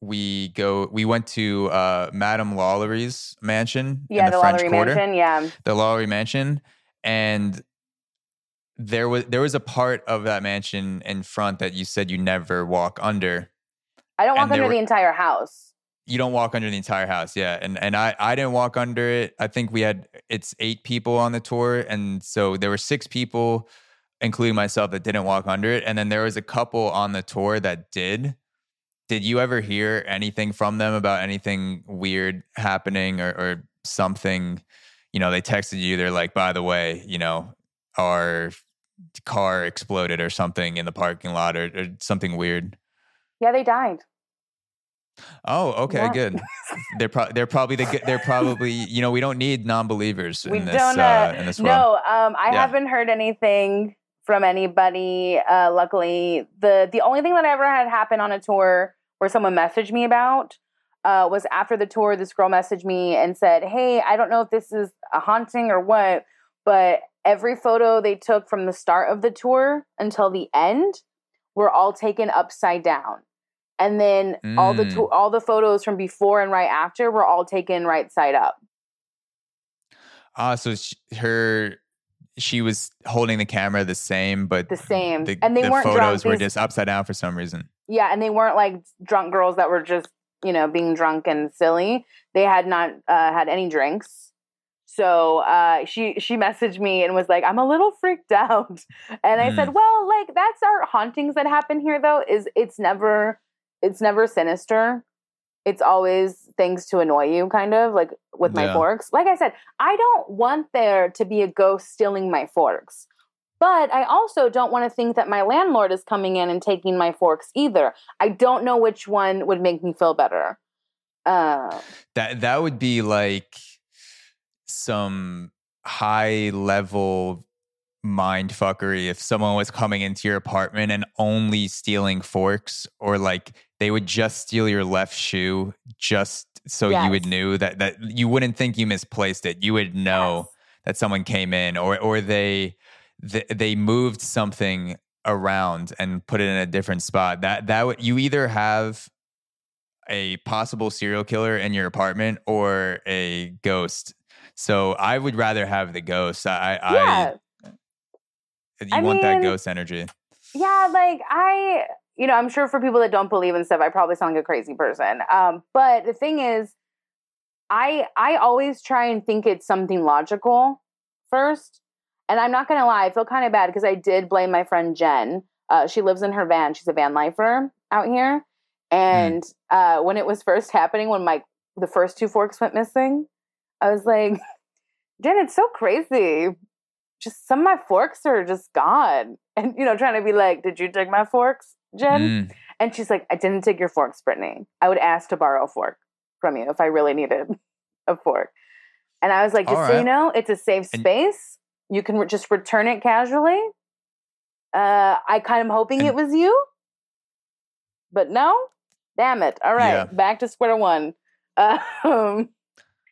we go we went to uh Madame Lalaurie's mansion
Yeah,
in the,
the,
French
Lottery
Quarter.
Mansion. Yeah,
The Lowry Mansion and there was there was a part of that mansion in front that you said you never walk under.
I don't walk under
were-
the entire house.
You don't walk under the entire house, yeah. And and I I didn't walk under it. I think we had it's eight people on the tour, and so there were six people, including myself, that didn't walk under it, and then there was a couple on the tour that did. Did you ever hear anything from them about anything weird happening or, or something? You know, they texted you. They're like, by the way, you know, our car exploded or something in the parking lot or, or something weird.
Yeah, they died.
Oh, okay,
Yeah.
good. They're pro- they're probably the they're probably you know we don't need non-believers in
we
this
don't.
uh,
Uh,
in this world.
no, um, I
Yeah.
haven't heard anything from anybody. Uh, luckily, the the only thing that ever had happen on a tour where someone messaged me about uh, was after the tour. This girl messaged me and said, "Hey, I don't know if this is a haunting or what, but every photo they took from the start of the tour until the end were all taken upside down." And then all the
Mm.
to- all the photos from before and right after were all taken right side up.
Ah, so sh- her she was holding the camera the same, but
The same.
the,
And they
the
weren't drunk.
photos were just upside down for some reason.
Yeah, and they weren't like drunk girls that were just, you know, being drunk and silly. They had not uh, had any drinks. So uh, she she messaged me and was like, "I'm a little freaked out," and I
Mm.
said, "Well, like that's our hauntings that happen here, though. Is it's never it's never sinister. It's always things to annoy you, kind of like with my
Yeah.
forks. Like I said, I don't want there to be a ghost stealing my forks." But I also don't want to think that my landlord is coming in and taking my forks either. I don't know which one would make me feel better. Uh,
That that would be like some high level mind fuckery if someone was coming into your apartment and only stealing forks or like they would just steal your left shoe just so you would
Yes.
knew that that you wouldn't think you misplaced it you would know
yes.
that someone came in or or they they, they moved something around and put it in a different spot that that would you either have a possible serial killer in your apartment or a ghost so i would rather have the ghost i
yeah,
i you
I
want that ghost energy
yeah. Like I, you know, I'm sure for people that don't believe in stuff, I probably sound like a crazy person. Um, but the thing is, I I always try and think it's something logical first. And I'm not gonna lie, I feel kind of bad because I did blame my friend Jen. Uh, she lives in her van. She's a van lifer out here. And uh, when it was first happening, when my the first two forks went missing, I was like, Jen, it's so crazy. Just some of my forks are just gone. And you know, trying to be like, Did you take my forks, Jen?
Mm,
And she's like, I didn't take your forks, Brittanie. I would ask to borrow a fork from you if I really needed a fork. And I was like, just
All
so you know, it's a safe
And-
space. You can re- just return it casually. Uh, I kind of hoping
And-
it was you, but no. Damn it! All right,
Yeah.
back to square one. Um,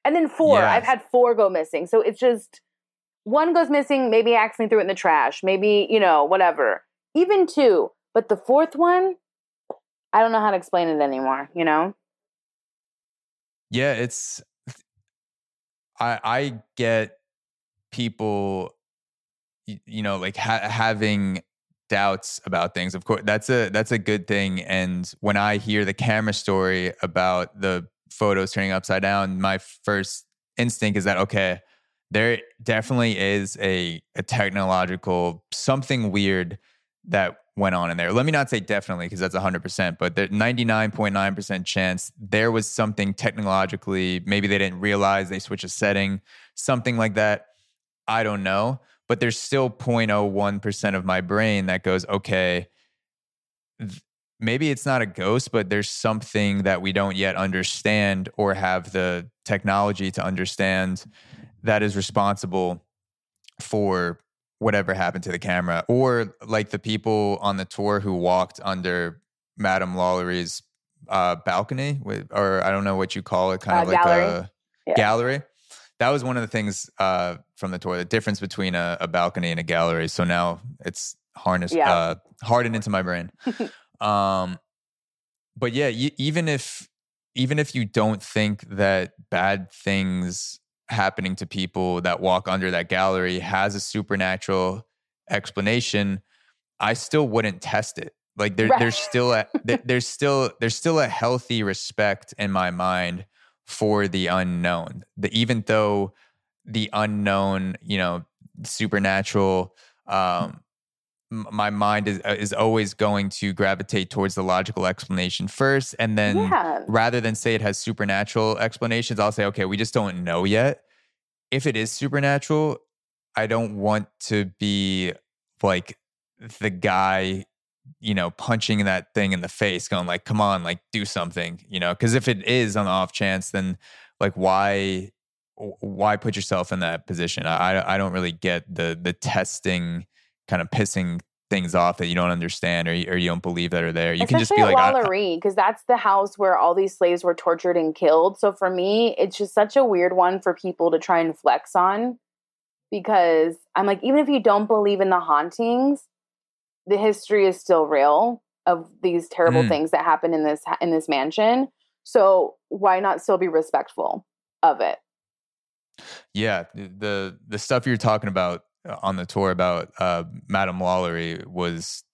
and then four.
Yeah.
I've had four go missing, so it's just one goes missing. Maybe I accidentally threw it in the trash. Maybe you know whatever. Even two, but the fourth one, I don't know how to explain it anymore. You know?
yeah it's i i get people you know like ha- having doubts about things of course that's a that's a good thing and when i hear the camera story about the photos turning upside down my first instinct is that okay there definitely is a a technological something weird that went on in there. Let me not say definitely because that's 100% but the 99.9% chance there was something technologically maybe they didn't realize they switched a setting something like that. I don't know but there's still 0.01% of my brain that goes, okay, th- maybe it's not a ghost, but there's something that we don't yet understand or have the technology to understand that is responsible for whatever happened to the camera. Or like the people on the tour who walked under Madame Lalaurie's uh, balcony, with, or I don't know what you call it, kind
Uh,
of like
gallery.
a
Yeah.
gallery that was one of the things uh, from the tour the difference between a, a balcony and a gallery so now it's harnessed
Yeah.
uh, hardened into my brain um, but yeah y- even if even if you don't think that bad things happening to people that walk under that gallery has a supernatural explanation, I still wouldn't test it. Like there, right. there's still a there's still there's still a healthy respect in my mind for the unknown. The even though the unknown, you know, supernatural um my mind is uh, is always going to gravitate towards the logical explanation first and then yeah. rather than say it has supernatural explanations i'll say okay we just don't know yet. If it is supernatural i don't want to be like the guy you know punching that thing in the face going like come on like do something you know? Because if it is on the off chance then like why why put yourself in that position? I i don't really get the the testing kind of pissing things off that you don't understand or you, or you don't believe that are there. You
Especially
can just be like
Lalaurie because that's the house where all these slaves were tortured and killed. So for me, it's just such a weird one for people to try and flex on because I'm like, even if you don't believe in the hauntings, the history is still real of these terrible mm. things that happen in this in this mansion. So why not still be respectful of it?
Yeah, the the stuff you're talking about on the tour about uh, Madame Lalaurie was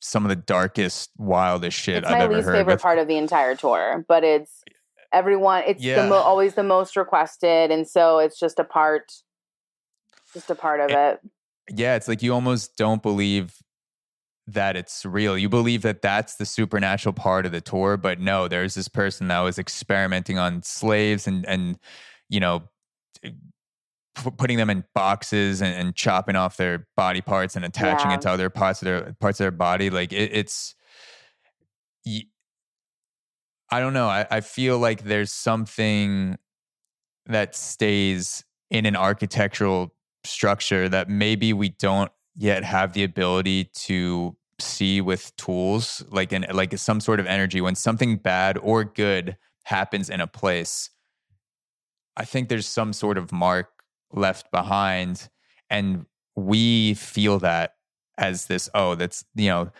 some of the darkest, wildest shit
it's
I've ever
heard. It's my least favorite part of the entire tour, but it's everyone. It's yeah. the mo- always the most requested, and so it's just a part, just a part of it, it.
Yeah, it's like you almost don't believe that it's real. You believe that that's the supernatural part of the tour, but no, there's this person that was experimenting on slaves and and you know putting them in boxes and, and, chopping off their body parts and attaching yeah. it to other parts of their parts of their body. Like it, it's, I don't know. I, I feel like there's something that stays in an architectural structure that maybe we don't yet have the ability to see with tools like in like some sort of energy when something bad or good happens in a place i think there's some sort of mark left behind and we feel that as this oh that's you know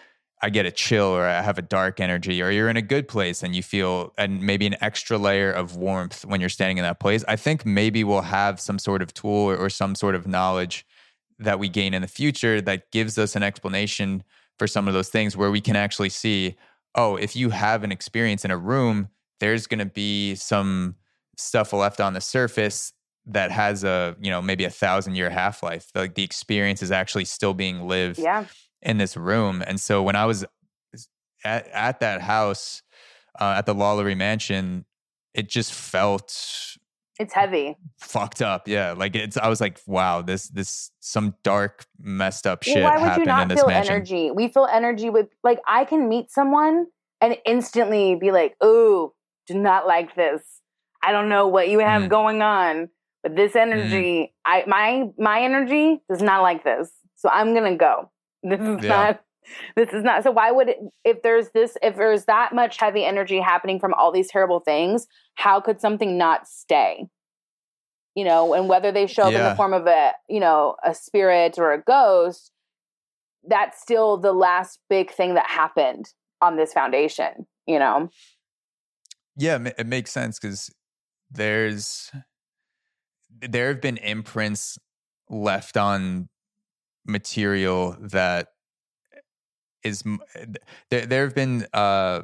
i get a chill or i have a dark energy or you're in a good place and you feel and maybe an extra layer of warmth when you're standing in that place i think maybe we'll have some sort of tool or, or some sort of knowledge that we gain in the future that gives us an explanation for some of those things where we can actually see oh if you have an experience in a room there's going to be some stuff left on the surface that has a you know maybe a thousand year half life like the experience is actually still being lived
yeah.
in this room and so when i was at, at that house uh, at the Lalaurie mansion it just felt
it's heavy
fucked up yeah like it's i was like wow this this some dark messed up shit well, why would you not feel mansion.
energy we feel energy with like i can meet someone and instantly be like ooh do not like this i don't know what you have mm. going on but this energy, mm. I my my energy does not like this. So I'm gonna go. This is yeah. not this is not so why would it if there's this if there's that much heavy energy happening from all these terrible things, how could something not stay? You know, and whether they show up yeah. in the form of a, you know, a spirit or a ghost, that's still the last big thing that happened on this foundation, you know?
Yeah, it makes sense because there's there have been imprints left on material that is there, there have been uh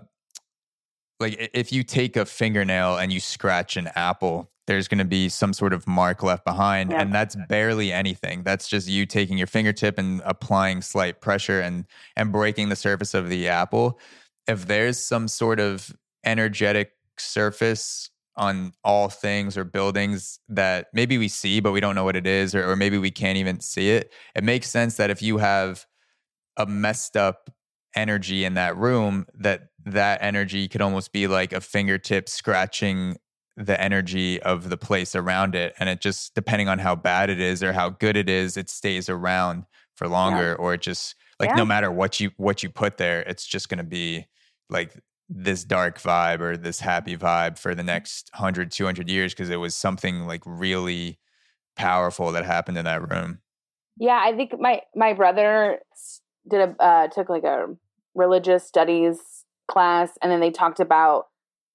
like if you take a fingernail and you scratch an apple there's going to be some sort of mark left behind yeah. and that's barely anything that's just you taking your fingertip and applying slight pressure and and breaking the surface of the apple if there's some sort of energetic surface on all things or buildings that maybe we see but we don't know what it is or, or, maybe we can't even see it it makes sense that if you have a messed up energy in that room that that energy could almost be like a fingertip scratching the energy of the place around it and it just depending on how bad it is or how good it is it stays around for longer yeah. or it just like yeah. no matter what you what you put there it's just going to be like this dark vibe or this happy vibe for the next 100 200 years because it was something like really powerful that happened in that room
yeah i think my my brother did a uh, took like a religious studies class and then they talked about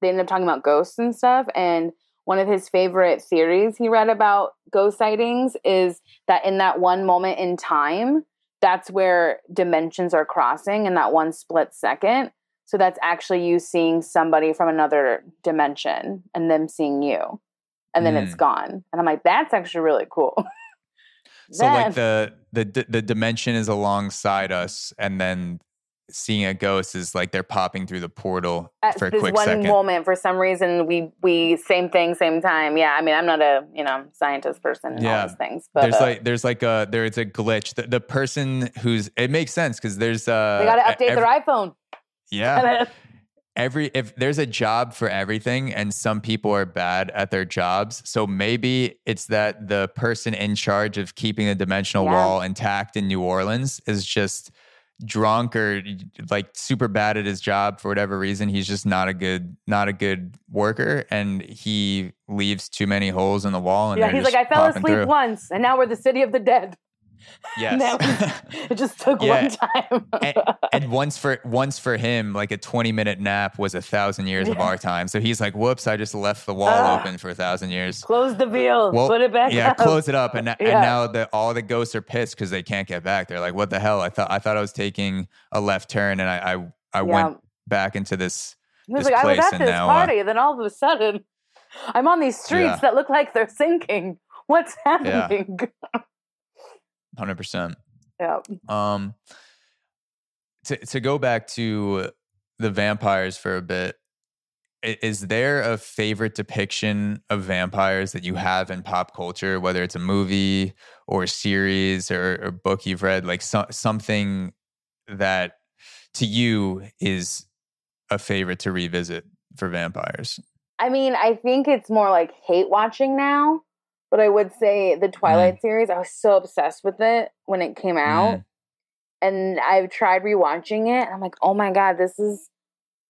they ended up talking about ghosts and stuff and one of his favorite theories he read about ghost sightings is that in that one moment in time, that's where dimensions are crossing in that one split second. So that's actually you seeing somebody from another dimension and them seeing you. And then it's gone. And I'm like, that's actually really cool.
So like the the the dimension is alongside us, and then seeing a ghost is like they're popping through the portal
at
for a
this
quick
one
second.
moment for some reason we we same thing same time yeah i mean i'm not a you know scientist person and
Yeah.
all those things but
there's
uh,
like there's like a there's a glitch. The, the person who's it makes sense because there's uh
they got to
e-
update
every-
their iphone
yeah every if there's a job for everything and some people are bad at their jobs so maybe it's that the person in charge of keeping the dimensional
Yeah.
wall intact in new orleans is just drunk or like super bad at his job for whatever reason he's just not a good not a good worker and he leaves too many holes in the wall and
yeah he's like i fell asleep
through.
once and now we're the city of the dead
yes
was- it just took
Yeah.
one time
and, and once for once for him, like a twenty minute nap was a thousand years of our time. So he's like, "Whoops, I just left the wall
Ah.
open for a thousand years."
close the veil.
Well,
put it back
yeah,
up.
close it up, and, and now the all the ghosts are pissed because they can't get back. They're like, "What the hell? I thought I thought I was taking a left turn, and I I, I
yeah.
went back into this."
he was
this
like i was
place
at
and
this
now, uh,
party then all of a sudden i'm on these streets
Yeah.
that look like they're sinking what's happening
Hundred percent.
yeah.
Um, to to go back to the vampires for a bit, is there a favorite depiction of vampires that you have in pop culture, whether it's a movie or a series or a book you've read, like so, something that to you is a favorite to revisit for vampires?
I mean, I think it's more like hate watching now, but I would say the Twilight series, I was so obsessed with it when it came out. And I've tried rewatching it. And I'm like, oh my God, this is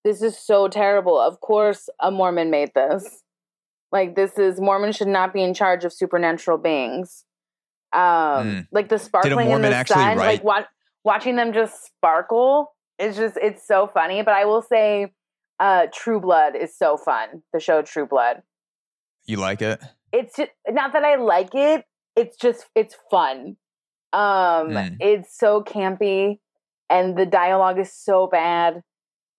this is so terrible. Of course a Mormon made this. Like this is Mormon should not be in charge of supernatural beings. Um
Mm.
like the sparkling in the sun,
write-
like wa- watching them just sparkle. is just it's so funny. But I will say uh True Blood is so fun. The show True Blood.
You like it?
It's just not that I like it. It's just it's fun. Um
Mm.
it's so campy and the dialogue is so bad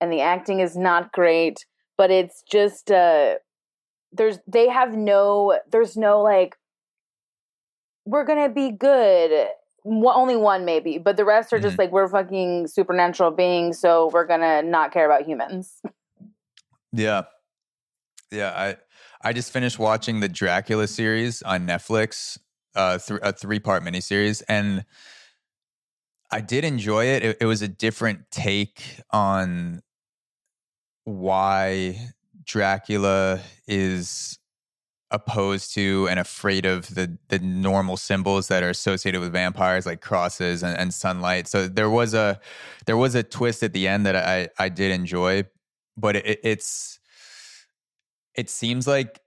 and the acting is not great, but it's just uh there's they have no there's no like we're going to be good. One- Only one maybe, but the rest are just like we're fucking supernatural beings, so we're going to not care about humans.
Yeah. Yeah, I I just finished watching the Dracula series on Netflix, uh th- a three-part miniseries and I did enjoy it. it. It was a different take on why Dracula is opposed to and afraid of the the normal symbols that are associated with vampires like crosses and, and sunlight. So there was a there was a twist at the end that I I did enjoy, but it, it's it seems like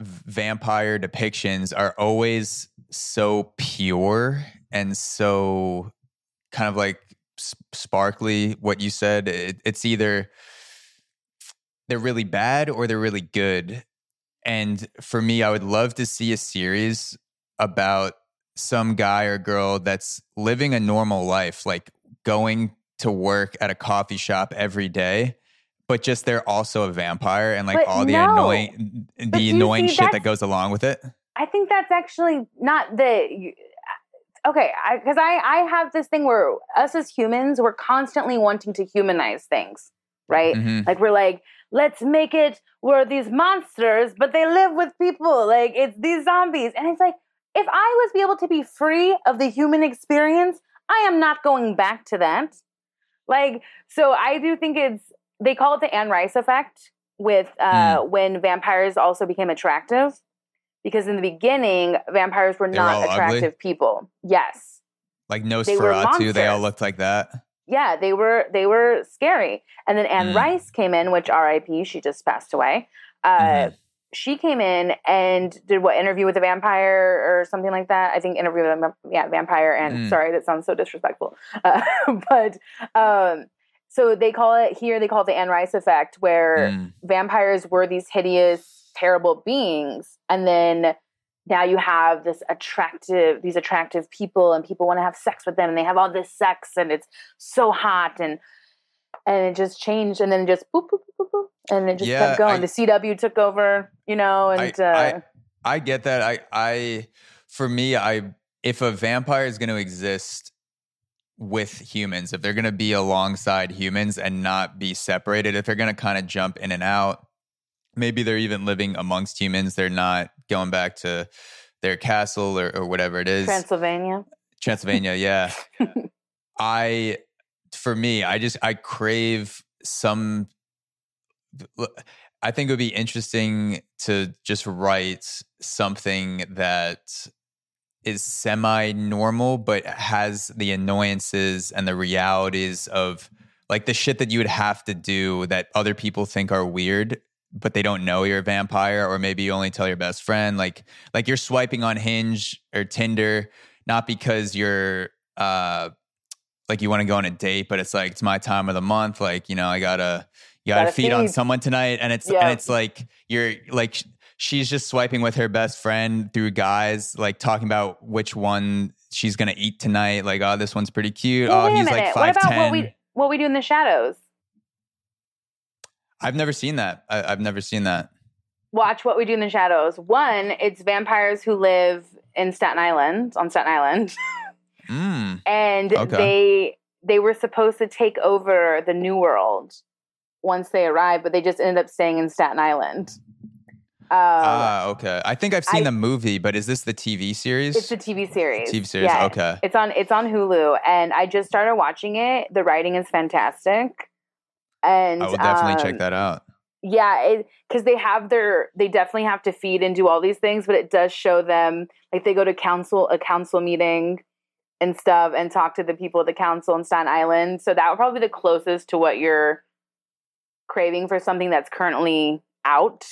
vampire depictions are always so pure and so kind of like sparkly what you said it, it's either they're really bad or they're really good. And for me i would love to see a series about some guy or girl that's living a normal life like going to work at a coffee shop every day but just they're also a vampire and like
But
all the
no.
annoying the annoying
see,
shit that goes along with it
I think that's actually not the you- okay. Because I, I have this thing where us as humans, we're constantly wanting to humanize things, right?
Mhm.
Like we're like, let's make it where these monsters, but they live with people. Like it's these zombies, and it's like if I was be able to be free of the human experience, I am not going back to that. Like so, I do think it's they call it the Anne Rice effect with uh, when vampires also became attractive because in the beginning vampires were
They were all
not
ugly?
attractive people. Yes.
like Nosferatu, they all looked like that.
Yeah, they were they were scary. And then Anne
Mm.
Rice came in, which R.I.P. She just passed away. Uh,
Mhm.
She came in and did what interview with a vampire or something like that. I think interview with a yeah vampire. And
Mm.
sorry, that sounds so disrespectful, uh, but um, so they call it here. They call it the Anne Rice effect, where
Mm.
vampires were these hideous, terrible beings and then now you have this attractive these attractive people and people want to have sex with them and they have all this sex and it's so hot and and it just changed and then just boop boop boop boop, boop and it just
Yeah,
kept going
I-
the cw took over you know and
I,
uh,
I, I get that. I, I, for me, I, if a vampire is going to exist with humans, if they're going to be alongside humans and not be separated, if they're going to kind of jump in and out, maybe they're even living amongst humans. They're not going back to their castle or, or whatever it is.
transylvania
Transylvania, yeah. I for me, I just I crave some I think it would be interesting to just write something that is semi normal but has the annoyances and the realities of like the shit that you would have to do that other people think are weird but they don't know you're a vampire or maybe you only tell your best friend. Like like you're swiping on hinge or tinder not because you're uh like you want to go on a date but it's like it's my time of the month like you know i gotta you gotta,
Gotta
feed on someone tonight. And it's
Yeah.
and it's like you're like she's just swiping with her best friend through guys like talking about which one she's gonna eat tonight like oh this one's pretty cute.
Well,
oh he's like
what about
5'10
what we what we do in the shadows?
I've never seen that. I, i've never seen that.
Watch what we do in the shadows. One it's vampires who live in staten island on staten island.
Mm.
and
Okay.
they they were supposed to take over the new world once they arrived but they just ended up staying in staten island um,
ah okay. I think i've seen
I-
the movie but is this the tv series?
It's a tv series.
Tv series
Yeah.
okay.
It's on it's on hulu and i just started watching it. The writing is fantastic. And
i will definitely
um,
check that out.
yeah because they have their they definitely have to feed and do all these things but it does show them like they go to council a council meeting and stuff and talk to the people at the council in staten island. So that would probably be the closest to what you're craving for something that's currently out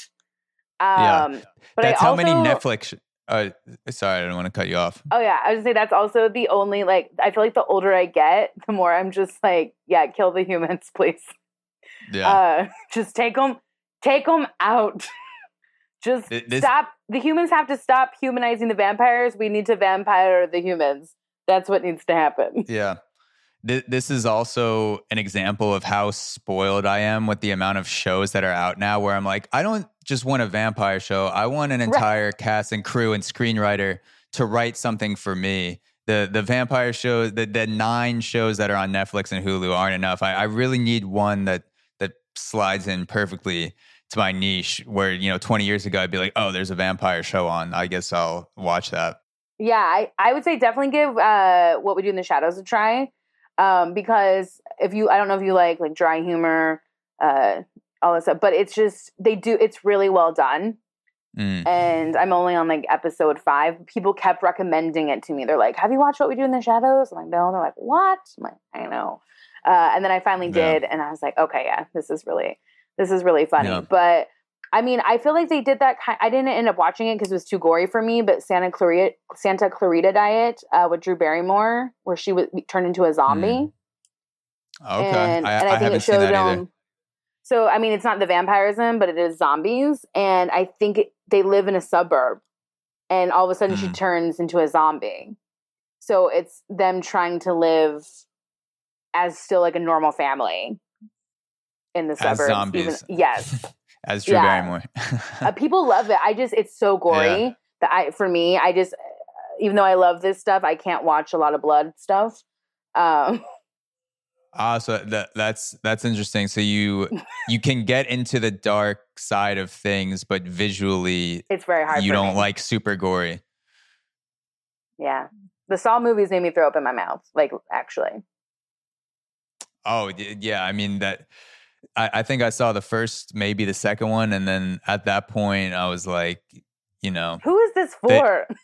um
Yeah.
but
that's
I
how many netflix uh, sorry i don't want to cut you off.
Oh yeah i was say that's also the only like i feel like the older i get the more i'm just like yeah kill the humans please.
Yeah.
Uh just take them take them out. Just
Th- this-
stop the humans have to stop humanizing the vampires. We need to vampire the humans. That's what needs to happen.
Yeah. This is also an example of how spoiled I am with the amount of shows that are out now where I'm like, I don't just want a vampire show. I want an entire cast and crew and screenwriter to write something for me. The the vampire shows, the, the nine shows that are on Netflix and Hulu aren't enough. I, I really need one that that slides in perfectly to my niche where, you know, 20 years ago I'd be like, oh, there's a vampire show on. I guess I'll watch that.
yeah i, I would say definitely give uh what we do in the shadows a try um because if you i don't know if you like like dry humor uh all this stuff but it's just they do it's really well done
Mm.
and I'm only on like episode five. People kept recommending it to me. They're like, "Have you watched What We Do in the Shadows?" I'm like, "No." They're like, "What?" I'm like, "I know." Uh, and then I finally
Yeah.
did, and I was like, "Okay, yeah, this is really, this is really funny."
Yeah.
But I mean, I feel like they did that. Kind, I didn't end up watching it because it was too gory for me. But Santa Clarita, Santa Clarita Diet uh, with Drew Barrymore, where she was turned into a zombie.
Okay.
And,
I,
and I,
I
think
haven't
it showed them. So I mean, it's not the vampirism, but it is zombies, and I think it, they live in a suburb, and all of a sudden she
Mm.
turns into a zombie. So it's them trying to live as still like a normal family in the
As
suburbs.
zombies.
Even, yes,
As Drew
Yeah.
Barrymore.
uh, people love it. I just it's so gory that I for me I just even though I love this stuff, I can't watch a lot of blood stuff. Um,
Ah, so that that's that's interesting. So you you can get into the dark side of things, but visually
it's very hard.
you don't
me.
like super gory.
Yeah, the Saw movies made me throw up in my mouth. Like actually,
Oh yeah, I mean that. I, I think I saw the first, maybe the second one, and then at that point, I was like, you know,
who is this
They-
for?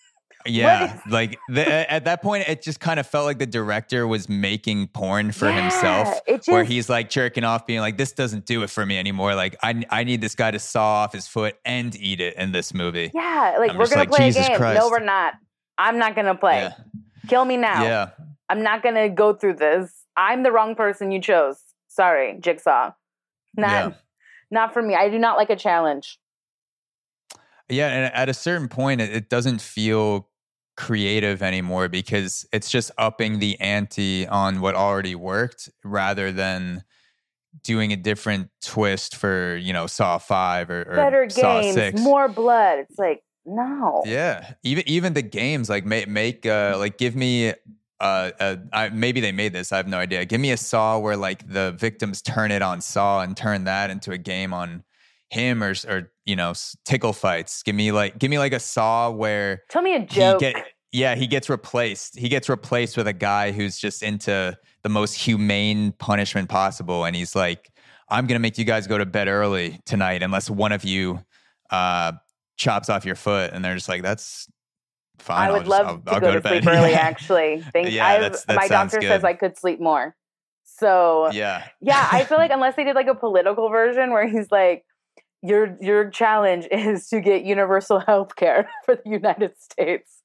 yeah, like the, at that point, it just kind of felt like the director was making porn for
Yeah,
himself.
Just,
where he's like jerking off, being like, "This doesn't do it for me anymore. Like, I I need this guy to saw off his foot and eat it in this movie."
yeah, like
I'm
we're gonna
like,
play
Jesus
a game.
Christ.
No, we're not. I'm not gonna play.
Yeah,
Kill me now.
yeah,
I'm not gonna go through this. I'm the wrong person you chose. Sorry, Jigsaw. Not
Yeah.
not for me. I do not like a challenge.
Yeah, and at a certain point, it, it doesn't feel creative anymore because it's just upping the ante on what already worked rather than doing a different twist for you know Saw Five or, or
Better
Saw
games,
Six.
more blood. It's like no.
Yeah, even even the games like make make uh like give me uh, uh I, maybe they made this I have no idea. Give me a Saw where like the victims turn it on Saw and turn that into a game on him or or you know tickle fights. Give me like give me like a Saw where
Tell me a
he
joke.
get yeah he gets replaced. He gets replaced with a guy who's just into the most humane punishment possible, and he's like, I'm gonna make you guys go to bed early tonight unless one of you uh chops off your foot, and they're just like, that's fine.
I
I'll
would
just-
love
I'll-
to
I'll
go, to,
bed.
sleep early.
Yeah.
Actually, Thank
Yeah, that's- that
my doctor says. I could sleep more. So
Yeah,
yeah, I feel like unless they did like a political version where he's like, your your challenge is to get universal health care for the United States,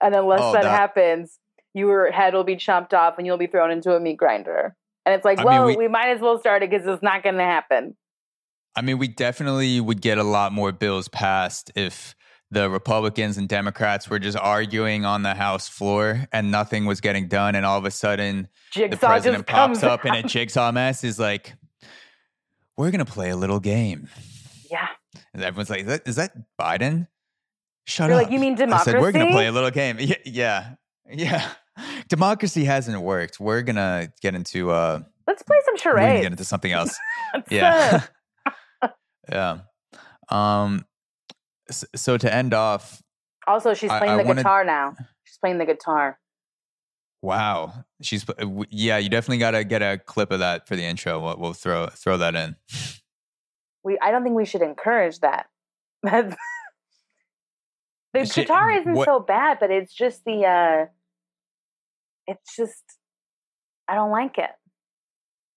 and unless
Oh,
that,
that-
happens, your head will be chopped off and you'll be thrown into a meat grinder. And it's like,
I mean,
well,
we-
we, might as well start it because it's not going to happen.
I mean, we definitely would get a lot more bills passed if the Republicans and Democrats were just arguing on the House floor and nothing was getting done, and all of a sudden the president pops up in a jigsaw mess is like, "We're gonna play a little game,"
Yeah,
and everyone's like, "Is that, is that Biden?" Shut
you're
up!
like, you mean democracy?
I said, "We're gonna play a little game." Yeah, yeah, yeah. Democracy hasn't worked. We're gonna get into uh,
Let's play some
we're gonna get into something else. Yeah yeah um s- so to end off
Also, she's playing
I
the
wanted-
guitar now. She's playing the guitar.
wow she's uh, yeah you definitely got to get a clip of that for the intro we'll, we'll throw throw that in
We I don't think we should encourage that. The
Is
guitar isn't
what-
so bad, but it's just the uh it's just I don't like it.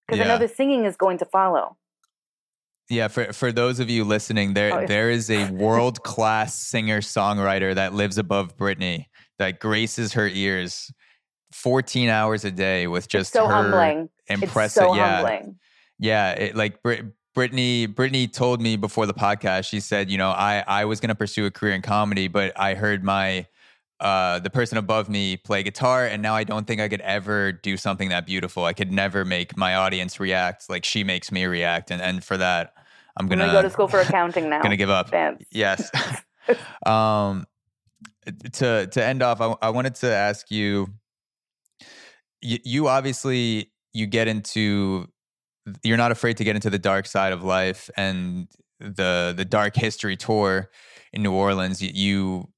Because I know the singing is going to follow.
yeah for for those of you listening there
Oh, yeah.
there is a world class singer songwriter that lives above Brittanie that graces her ears 14 hours a day with just
so
her
humbling.
impressive
so
yeah
humbling.
Yeah, it, like Brit- Brittanie. Brittanie told me before the podcast. She said, you know, I I was going to pursue a career in comedy, but I heard my uh the person above me play guitar, and now I don't think I could ever do something that beautiful. I could never make my audience react like she makes me react, and and for that, I'm
I'm
gonna
go to school for accounting now.
gonna give up.
Dance.
Yes. um, to to end off, I, I wanted to ask you. You, you obviously you get into. You're not afraid to get into the dark side of life and the the dark history tour in New Orleans. You,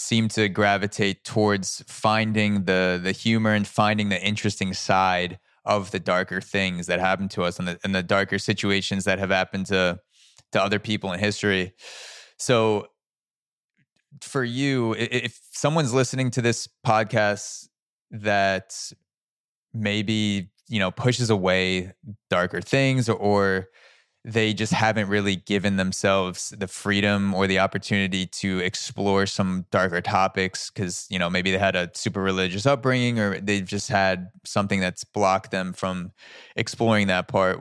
seem to gravitate towards finding the the humor and finding the interesting side of the darker things that happen to us and the and the darker situations that have happened to to other people in history. So for you, if someone's listening to this podcast that maybe, you know, pushes away darker things or they just haven't really given themselves the freedom or the opportunity to explore some darker topics because you know maybe they had a super religious upbringing or they've just had something that's blocked them from exploring that part.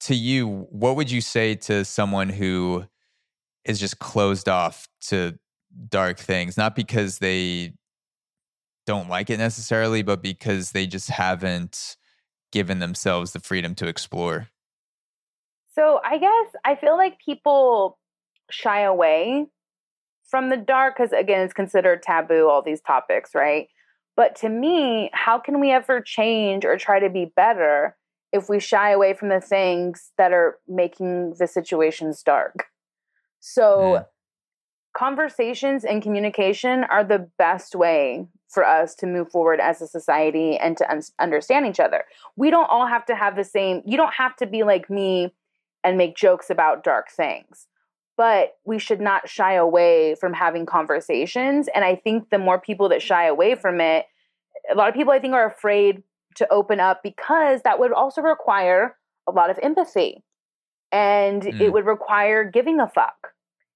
To you what would you say to someone who is just closed off to dark things? Not because they don't like it necessarily but because they just haven't given themselves the freedom to explore.
So I guess I feel like people shy away from the dark because again it's considered taboo all these topics right? But to me how can we ever change or try to be better if we shy away from the things that are making the situations dark? So
Mm.
conversations and communication are the best way for us to move forward as a society and to un- understand each other we don't all have to have the same you don't have to be like me and make jokes about dark things but we should not shy away from having conversations and i think the more people that shy away from it a lot of people i think are afraid to open up because that would also require a lot of empathy and
Mm.
it would require giving a fuck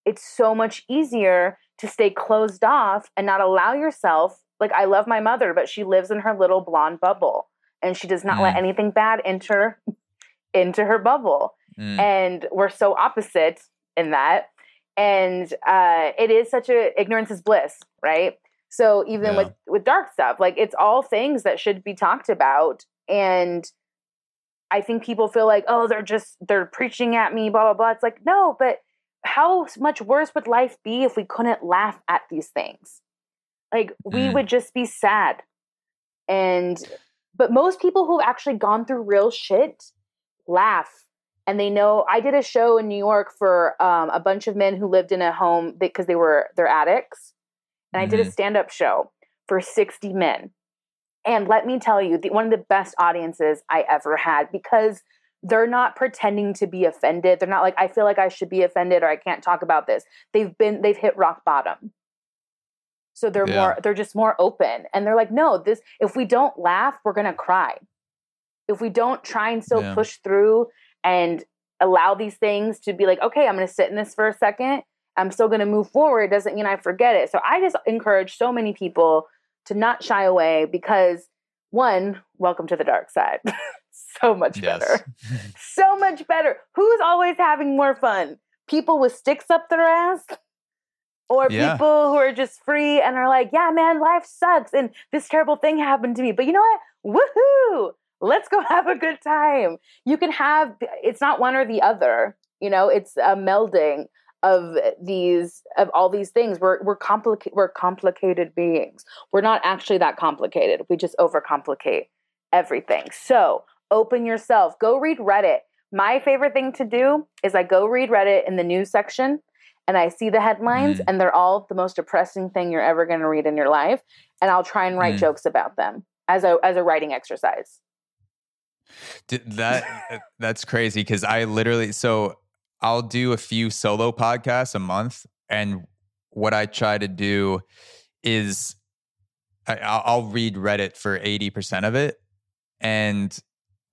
it's so much easier to stay closed off and not allow yourself like i love my mother but she lives in her little blonde bubble and she does not let
Mm.
anything bad enter into her bubble
Mm.
and we're so opposite in that and uh, it is such a ignorance is bliss, right? So even
Yeah.
with with dark stuff, like it's all things that should be talked about, and I think people feel like, oh, they're just they're preaching at me, blah blah blah. It's like no, but how much worse would life be if we couldn't laugh at these things? Like we
Mm.
would just be sad. And but most people who've actually gone through real shit laugh and they know I did a show in New York for um, a bunch of men who lived in a home because they were they're addicts. And I did a stand-up show for 60 men. And let me tell you, the, one of the best audiences I ever had because they're not pretending to be offended. They're not like I feel like I should be offended or I can't talk about this. They've been they've hit rock bottom. So they're
Yeah.
more they're just more open and they're like no, this if we don't laugh, we're going to cry. If we don't try and still
Yeah.
push through and allow these things to be like okay, I'm going to sit in this for a second. I'm still going to move forward doesn't mean I forget it. So I just encourage so many people to not shy away because one, welcome to the dark side. so much better. So much better. Who's always having more fun? People with sticks up their ass? Or
Yeah.
people who are just free and are like, yeah, man, life sucks and this terrible thing happened to me. But you know what? Woohoo! Let's go have a good time. You can have, it's not one or the other. You know, it's a melding of these of all these things we're we're complicated we're complicated beings we're not actually that complicated we just overcomplicate everything so open yourself go read reddit my favorite thing to do is i go read reddit in the news section and i see the headlines
Mm.
and they're all the most depressing thing you're ever going to read in your life and i'll try and write
Mm.
jokes about them as a as a writing exercise
D- that that's crazy because I literally so I'll do a few solo podcasts a month, and what I try to do is I, I'll I'll read Reddit for eighty percent of it, and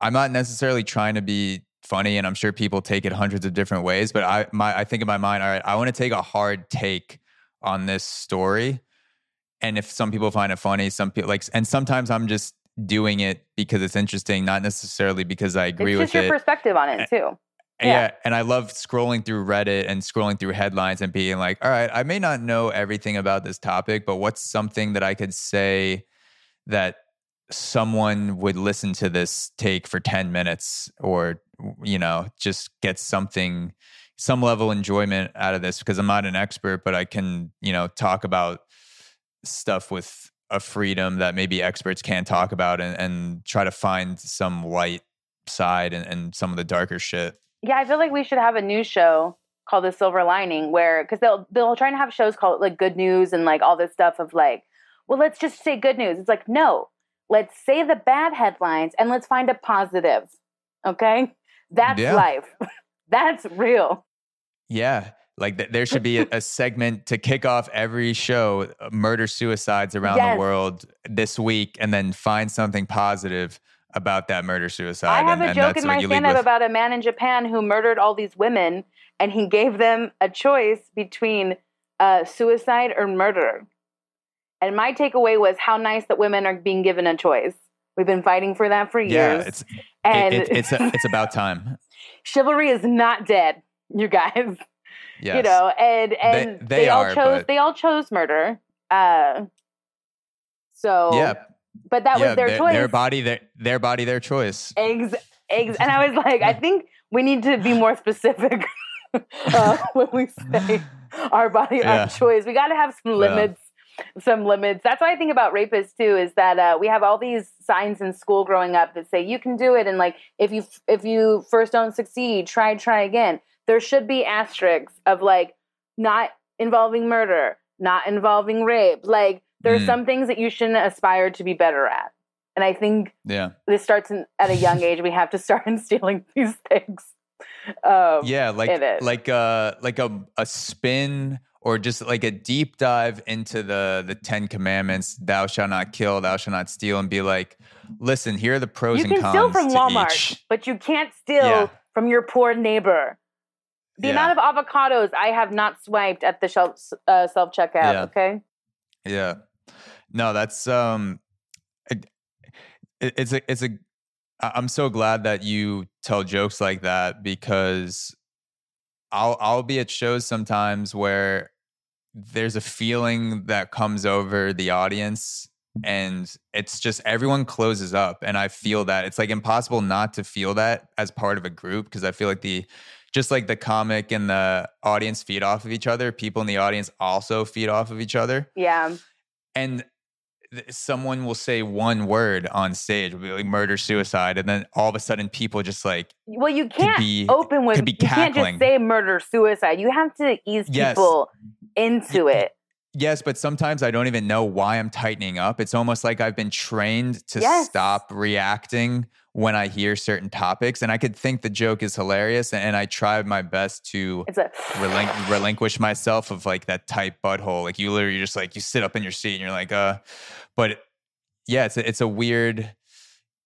I'm not necessarily trying to be funny, and I'm sure people take it hundreds of different ways. But I my I think in my mind, all right, I want to take a hard take on this story, and if some people find it funny, some people like, and sometimes I'm just doing it because it's interesting, not necessarily because I agree
it's
with
just your
it.
perspective on it too
Yeah.
Yeah.
And I love scrolling through Reddit and scrolling through headlines and being like, all right, I may not know everything about this topic, but what's something that I could say that someone would listen to this take for 10 minutes or, you know, just get something, some level enjoyment out of this because I'm not an expert, but I can, you know, talk about stuff with a freedom that maybe experts can't talk about and, and try to find some light side and, and some of the darker shit.
Yeah, I feel like we should have a news show called The Silver Lining, where because they'll they'll try to have shows called like Good News and like all this stuff of like, well, let's just say good news. It's like no, let's say the bad headlines and let's find a positive. Okay, that's
Yeah.
life. that's real.
Yeah. Like th- there should be a, a segment to kick off every show, uh, murder suicides around
Yes.
the world this week, and then find something positive about that murder suicide.
I have
and,
a joke in my stand up about a man in Japan who murdered all these women, and he gave them a choice between uh, suicide or murder. And my takeaway was how nice that women are being given a choice. We've been fighting for that for years.
Yeah, it's
and
it, it's a, it's about time.
chivalry is not dead, you guys.
Yes.
You know, and and
they
they, all
are,
chose
but-
they all chose murder. Uh, so
yeah,
but that
yeah,
was their
their,
choice.
their body, their their body, their choice.
eggs, eggs, and I was like, I think we need to be more specific uh, when we say our body,
Yeah.
our choice. We got to have some limits. Some limits. That's why I think about rapists too. Is that uh, we have all these signs in school growing up that say you can do it, and like if you if you first don't succeed, try try again. There should be asterisks of like not involving murder, not involving rape. Like there's
Mm.
some things that you shouldn't aspire to be better at. And I think
Yeah,
this starts in, at a young age. We have to start instilling these things. Um,
yeah, like like a like a a spin or just like a deep dive into the the Ten Commandments. Thou shalt not kill. Thou shalt not steal. And be like, listen, here are the pros
you
and
can
cons
steal from Walmart,
each.
but you can't steal
Yeah.
from your poor neighbor. The
Yeah.
amount of avocados I have not swiped at the shelf uh, self checkout.
Yeah.
Okay,
Yeah. No, that's um it, it- it's a it's a I'm so glad that you tell jokes like that because I'll I'll be at shows sometimes where there's a feeling that comes over the audience mm-hmm. and it's just everyone closes up and I feel that it's like impossible not to feel that as part of a group because I feel like the just like the comic and the audience feed off of each other, people in the audience also feed off of each other.
Yeah.
And someone will say one word on stage, like murder, suicide, and then all of a sudden people just like
well, you can't be, open with you can't just say murder, suicide. You have to ease yes. people into it.
Yes, but sometimes I don't even know why I'm tightening up. It's almost like I've been trained to yes. stop reacting when I hear certain topics. And I could think the joke is hilarious. And I try my best to a- relinqu- relinquish myself of like that tight butthole. Like you literally just like, you sit up in your seat and you're like, uh, but yeah, it's a, it's a weird,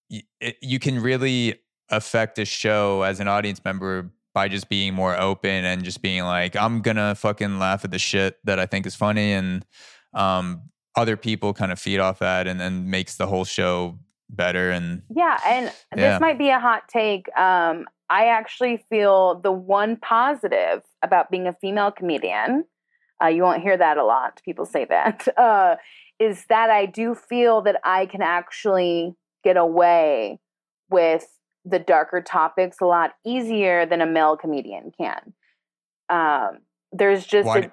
it, you can really affect a show as an audience member by just being more open and just being like, I'm gonna fucking laugh at the shit that I think is funny, and um, other people kind of feed off that, and then makes the whole show better. And
yeah, and yeah. this might be a hot take. Um, I actually feel the one positive about being a female comedian. Uh, you won't hear that a lot. People say that uh, is that I do feel that I can actually get away with the darker topics a lot easier than a male comedian can. Um, there's just
why,
a,
do,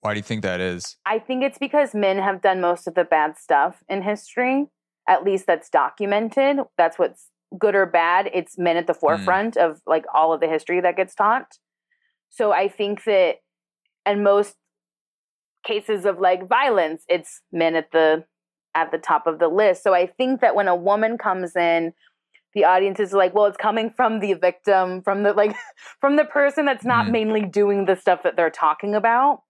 why do you think that is?
I think it's because men have done most of the bad stuff in history. At least that's documented. That's what's good or bad. It's men at the mm. forefront mm. of like all of the history that gets taught. So I think that, and most cases of like violence, it's men at the at the top of the list. So I think that when a woman comes in the audience is like, well, it's coming from the victim, from the like from the person that's not mm. mainly doing the stuff that they're talking about.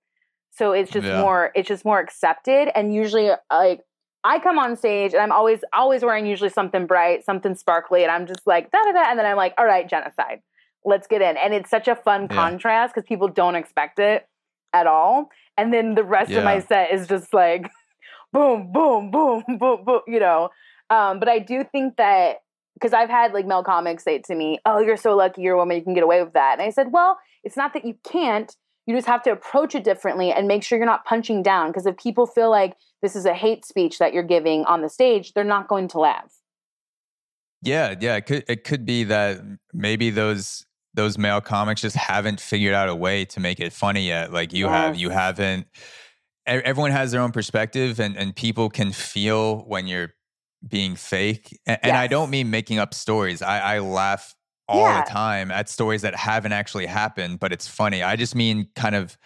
So it's just yeah. more it's just more accepted and usually like I come on stage and I'm always always wearing usually something bright, something sparkly and I'm just like da da da and then I'm like, "All right, genocide. Let's get in." And it's such a fun yeah. contrast cuz people don't expect it at all. And then the rest yeah. of my set is just like boom, boom, boom, boom, boom, you know. Um, but I do think that because I've had like male comics say to me, "Oh, you're so lucky you're a woman, you can get away with that." And I said, "Well, it's not that you can't. You just have to approach it differently and make sure you're not punching down because if people feel like this is a hate speech that you're giving on the stage, they're not going to laugh."
Yeah, yeah, it could it could be that maybe those those male comics just haven't figured out a way to make it funny yet. Like you yes. have, you haven't everyone has their own perspective and, and people can feel when you're being fake. And, yes. and I don't mean making up stories. I, I laugh all yeah. the time at stories that haven't actually happened, but it's funny. I just mean kind of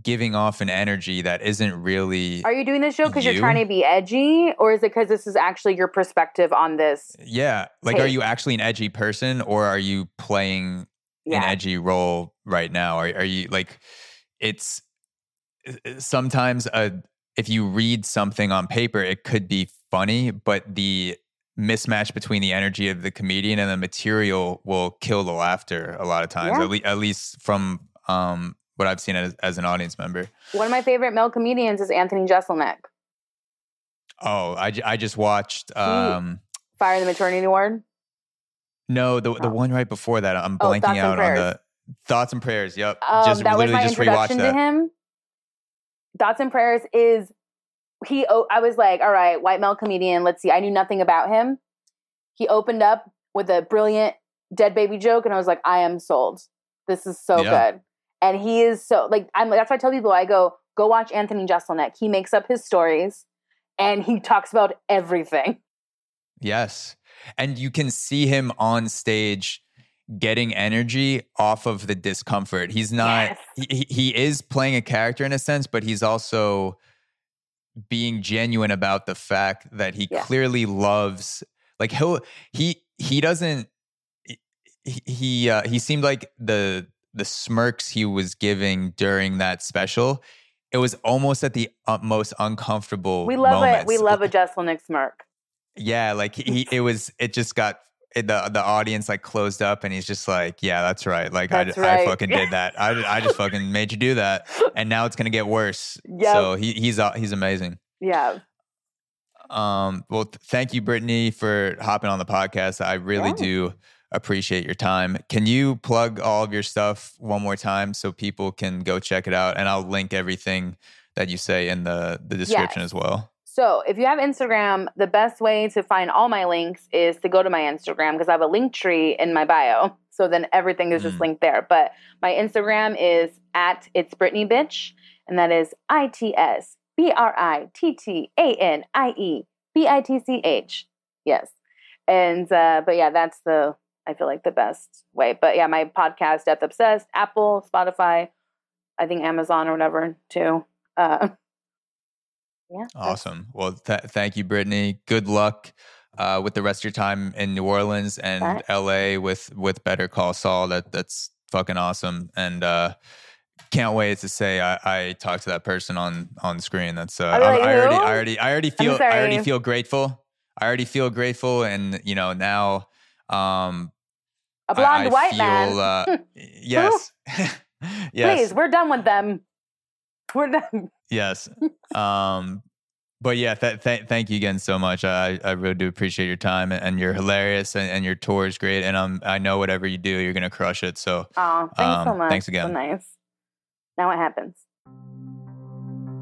giving off an energy that isn't really.
Are you doing this show because you. are trying to be edgy, or is it because this is actually your perspective on this?
Yeah, like, take? are you actually an edgy person, or are you playing yeah. an edgy role right now? Are, are you like? It's uh, sometimes a if you read something on paper, it could be funny, but the mismatch between the energy of the comedian and the material will kill the laughter a lot of times, yeah. at, le- at, least from um, what I've seen as, as, an audience member.
One of my favorite male comedians is Anthony Jeselnik.
Oh, I, I just watched um,
Fire the Maternity Ward.
No, the the oh. one right before that. I'm oh, blanking oh, out on the thoughts and prayers. Yep,
um, just that was my introduction to him. Thoughts and prayers is he I was like, all right, white male comedian, let's see. I knew nothing about him. He opened up with a brilliant dead baby joke and I was like, I am sold. This is so yeah. good. And he is so like I'm like that's why I tell people I go, go watch Anthony Jeselnik. He makes up his stories and he talks about everything.
Yes. And you can see him on stage getting energy off of the discomfort. He's not yes. he, he is playing a character in a sense, but he's also being genuine about the fact that he yeah. clearly loves like he'll he he doesn't he he, uh, he seemed like the the smirks he was giving during that special it was almost at the most uncomfortable
we love
moments.
it we love a Jeselnik smirk
yeah like he it was it just got the the audience like closed up and he's just like, yeah, that's right. Like I, right. I fucking did that. I, I just fucking made you do that, and now it's gonna get worse. Yep. So he he's uh, he's amazing.
Yeah.
Um. Well, th- thank you, Brittanie, for hopping on the podcast. I really yeah. do appreciate your time. Can you plug all of your stuff one more time so people can go check it out? And I'll link everything that you say in the, the description
Yes.
as well.
So if you have Instagram, the best way to find all my links is to go to my Instagram because I have a Linktree in my bio. So then everything is just
Mm.
linked there. But my Instagram is at it's Brittanie Bitch, and that is I T S B R I T T A N I E B I T C H. Yes. And uh, but yeah, that's the I feel like the best way. But yeah, my podcast, Death Obsessed, Apple, Spotify, I think Amazon or whatever too. Uh, yeah.
Awesome. Well, th- thank you, Brittanie. Good luck uh, with the rest of your time in New Orleans and. LA with with Better Call Saul. That that's fucking awesome, and uh, can't wait to say I, I talked to that person on on screen. That's uh, I. I already I already I already feel I already feel grateful. I already feel grateful, and you know now. Um,
A
I-
blonde
I
white
feel,
man.
Uh, yes, yes.
Please, we're done with them. We're done.
Yes. Um, but yeah, th- th- thank you again so much. I, I really do appreciate your time and you're hilarious and, and your tour is great. And um, I know whatever you do, you're going to crush it. So
Oh, thanks so
Um,
much.
thanks
So
again.
nice. Now what happens?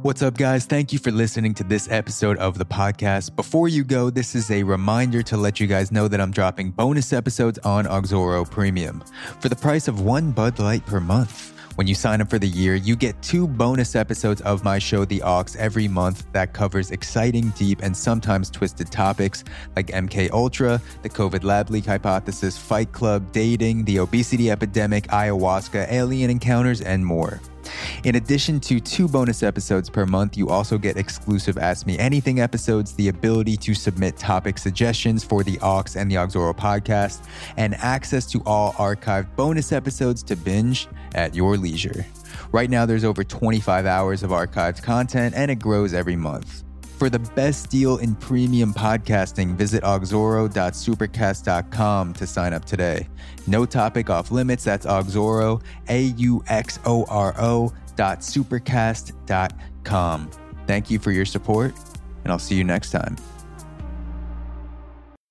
What's up, guys? Thank you for listening to this episode of the podcast. Before you go, this is a reminder to let you guys know that I'm dropping bonus episodes on Auxoro Premium for the price of one Bud Light per month. When you sign up for the year, you get two bonus episodes of my show, The Aux, every month that covers exciting, deep, and sometimes twisted topics like MK Ultra, the COVID lab leak hypothesis, Fight Club, dating, the obesity epidemic, ayahuasca, alien encounters, and more. In addition to two bonus episodes per month, you also get exclusive Ask Me Anything episodes, the ability to submit topic suggestions for the Aux and the Auxoro podcast, and access to all archived bonus episodes to binge at your leisure. Right now, there's over 25 hours of archived content, and it grows every month. For the best deal in premium podcasting, visit auxoro.supercast.com to sign up today. No topic off limits. That's auxoro, A U X O R O dot supercast.com. Thank you for your support, and I'll see you next time.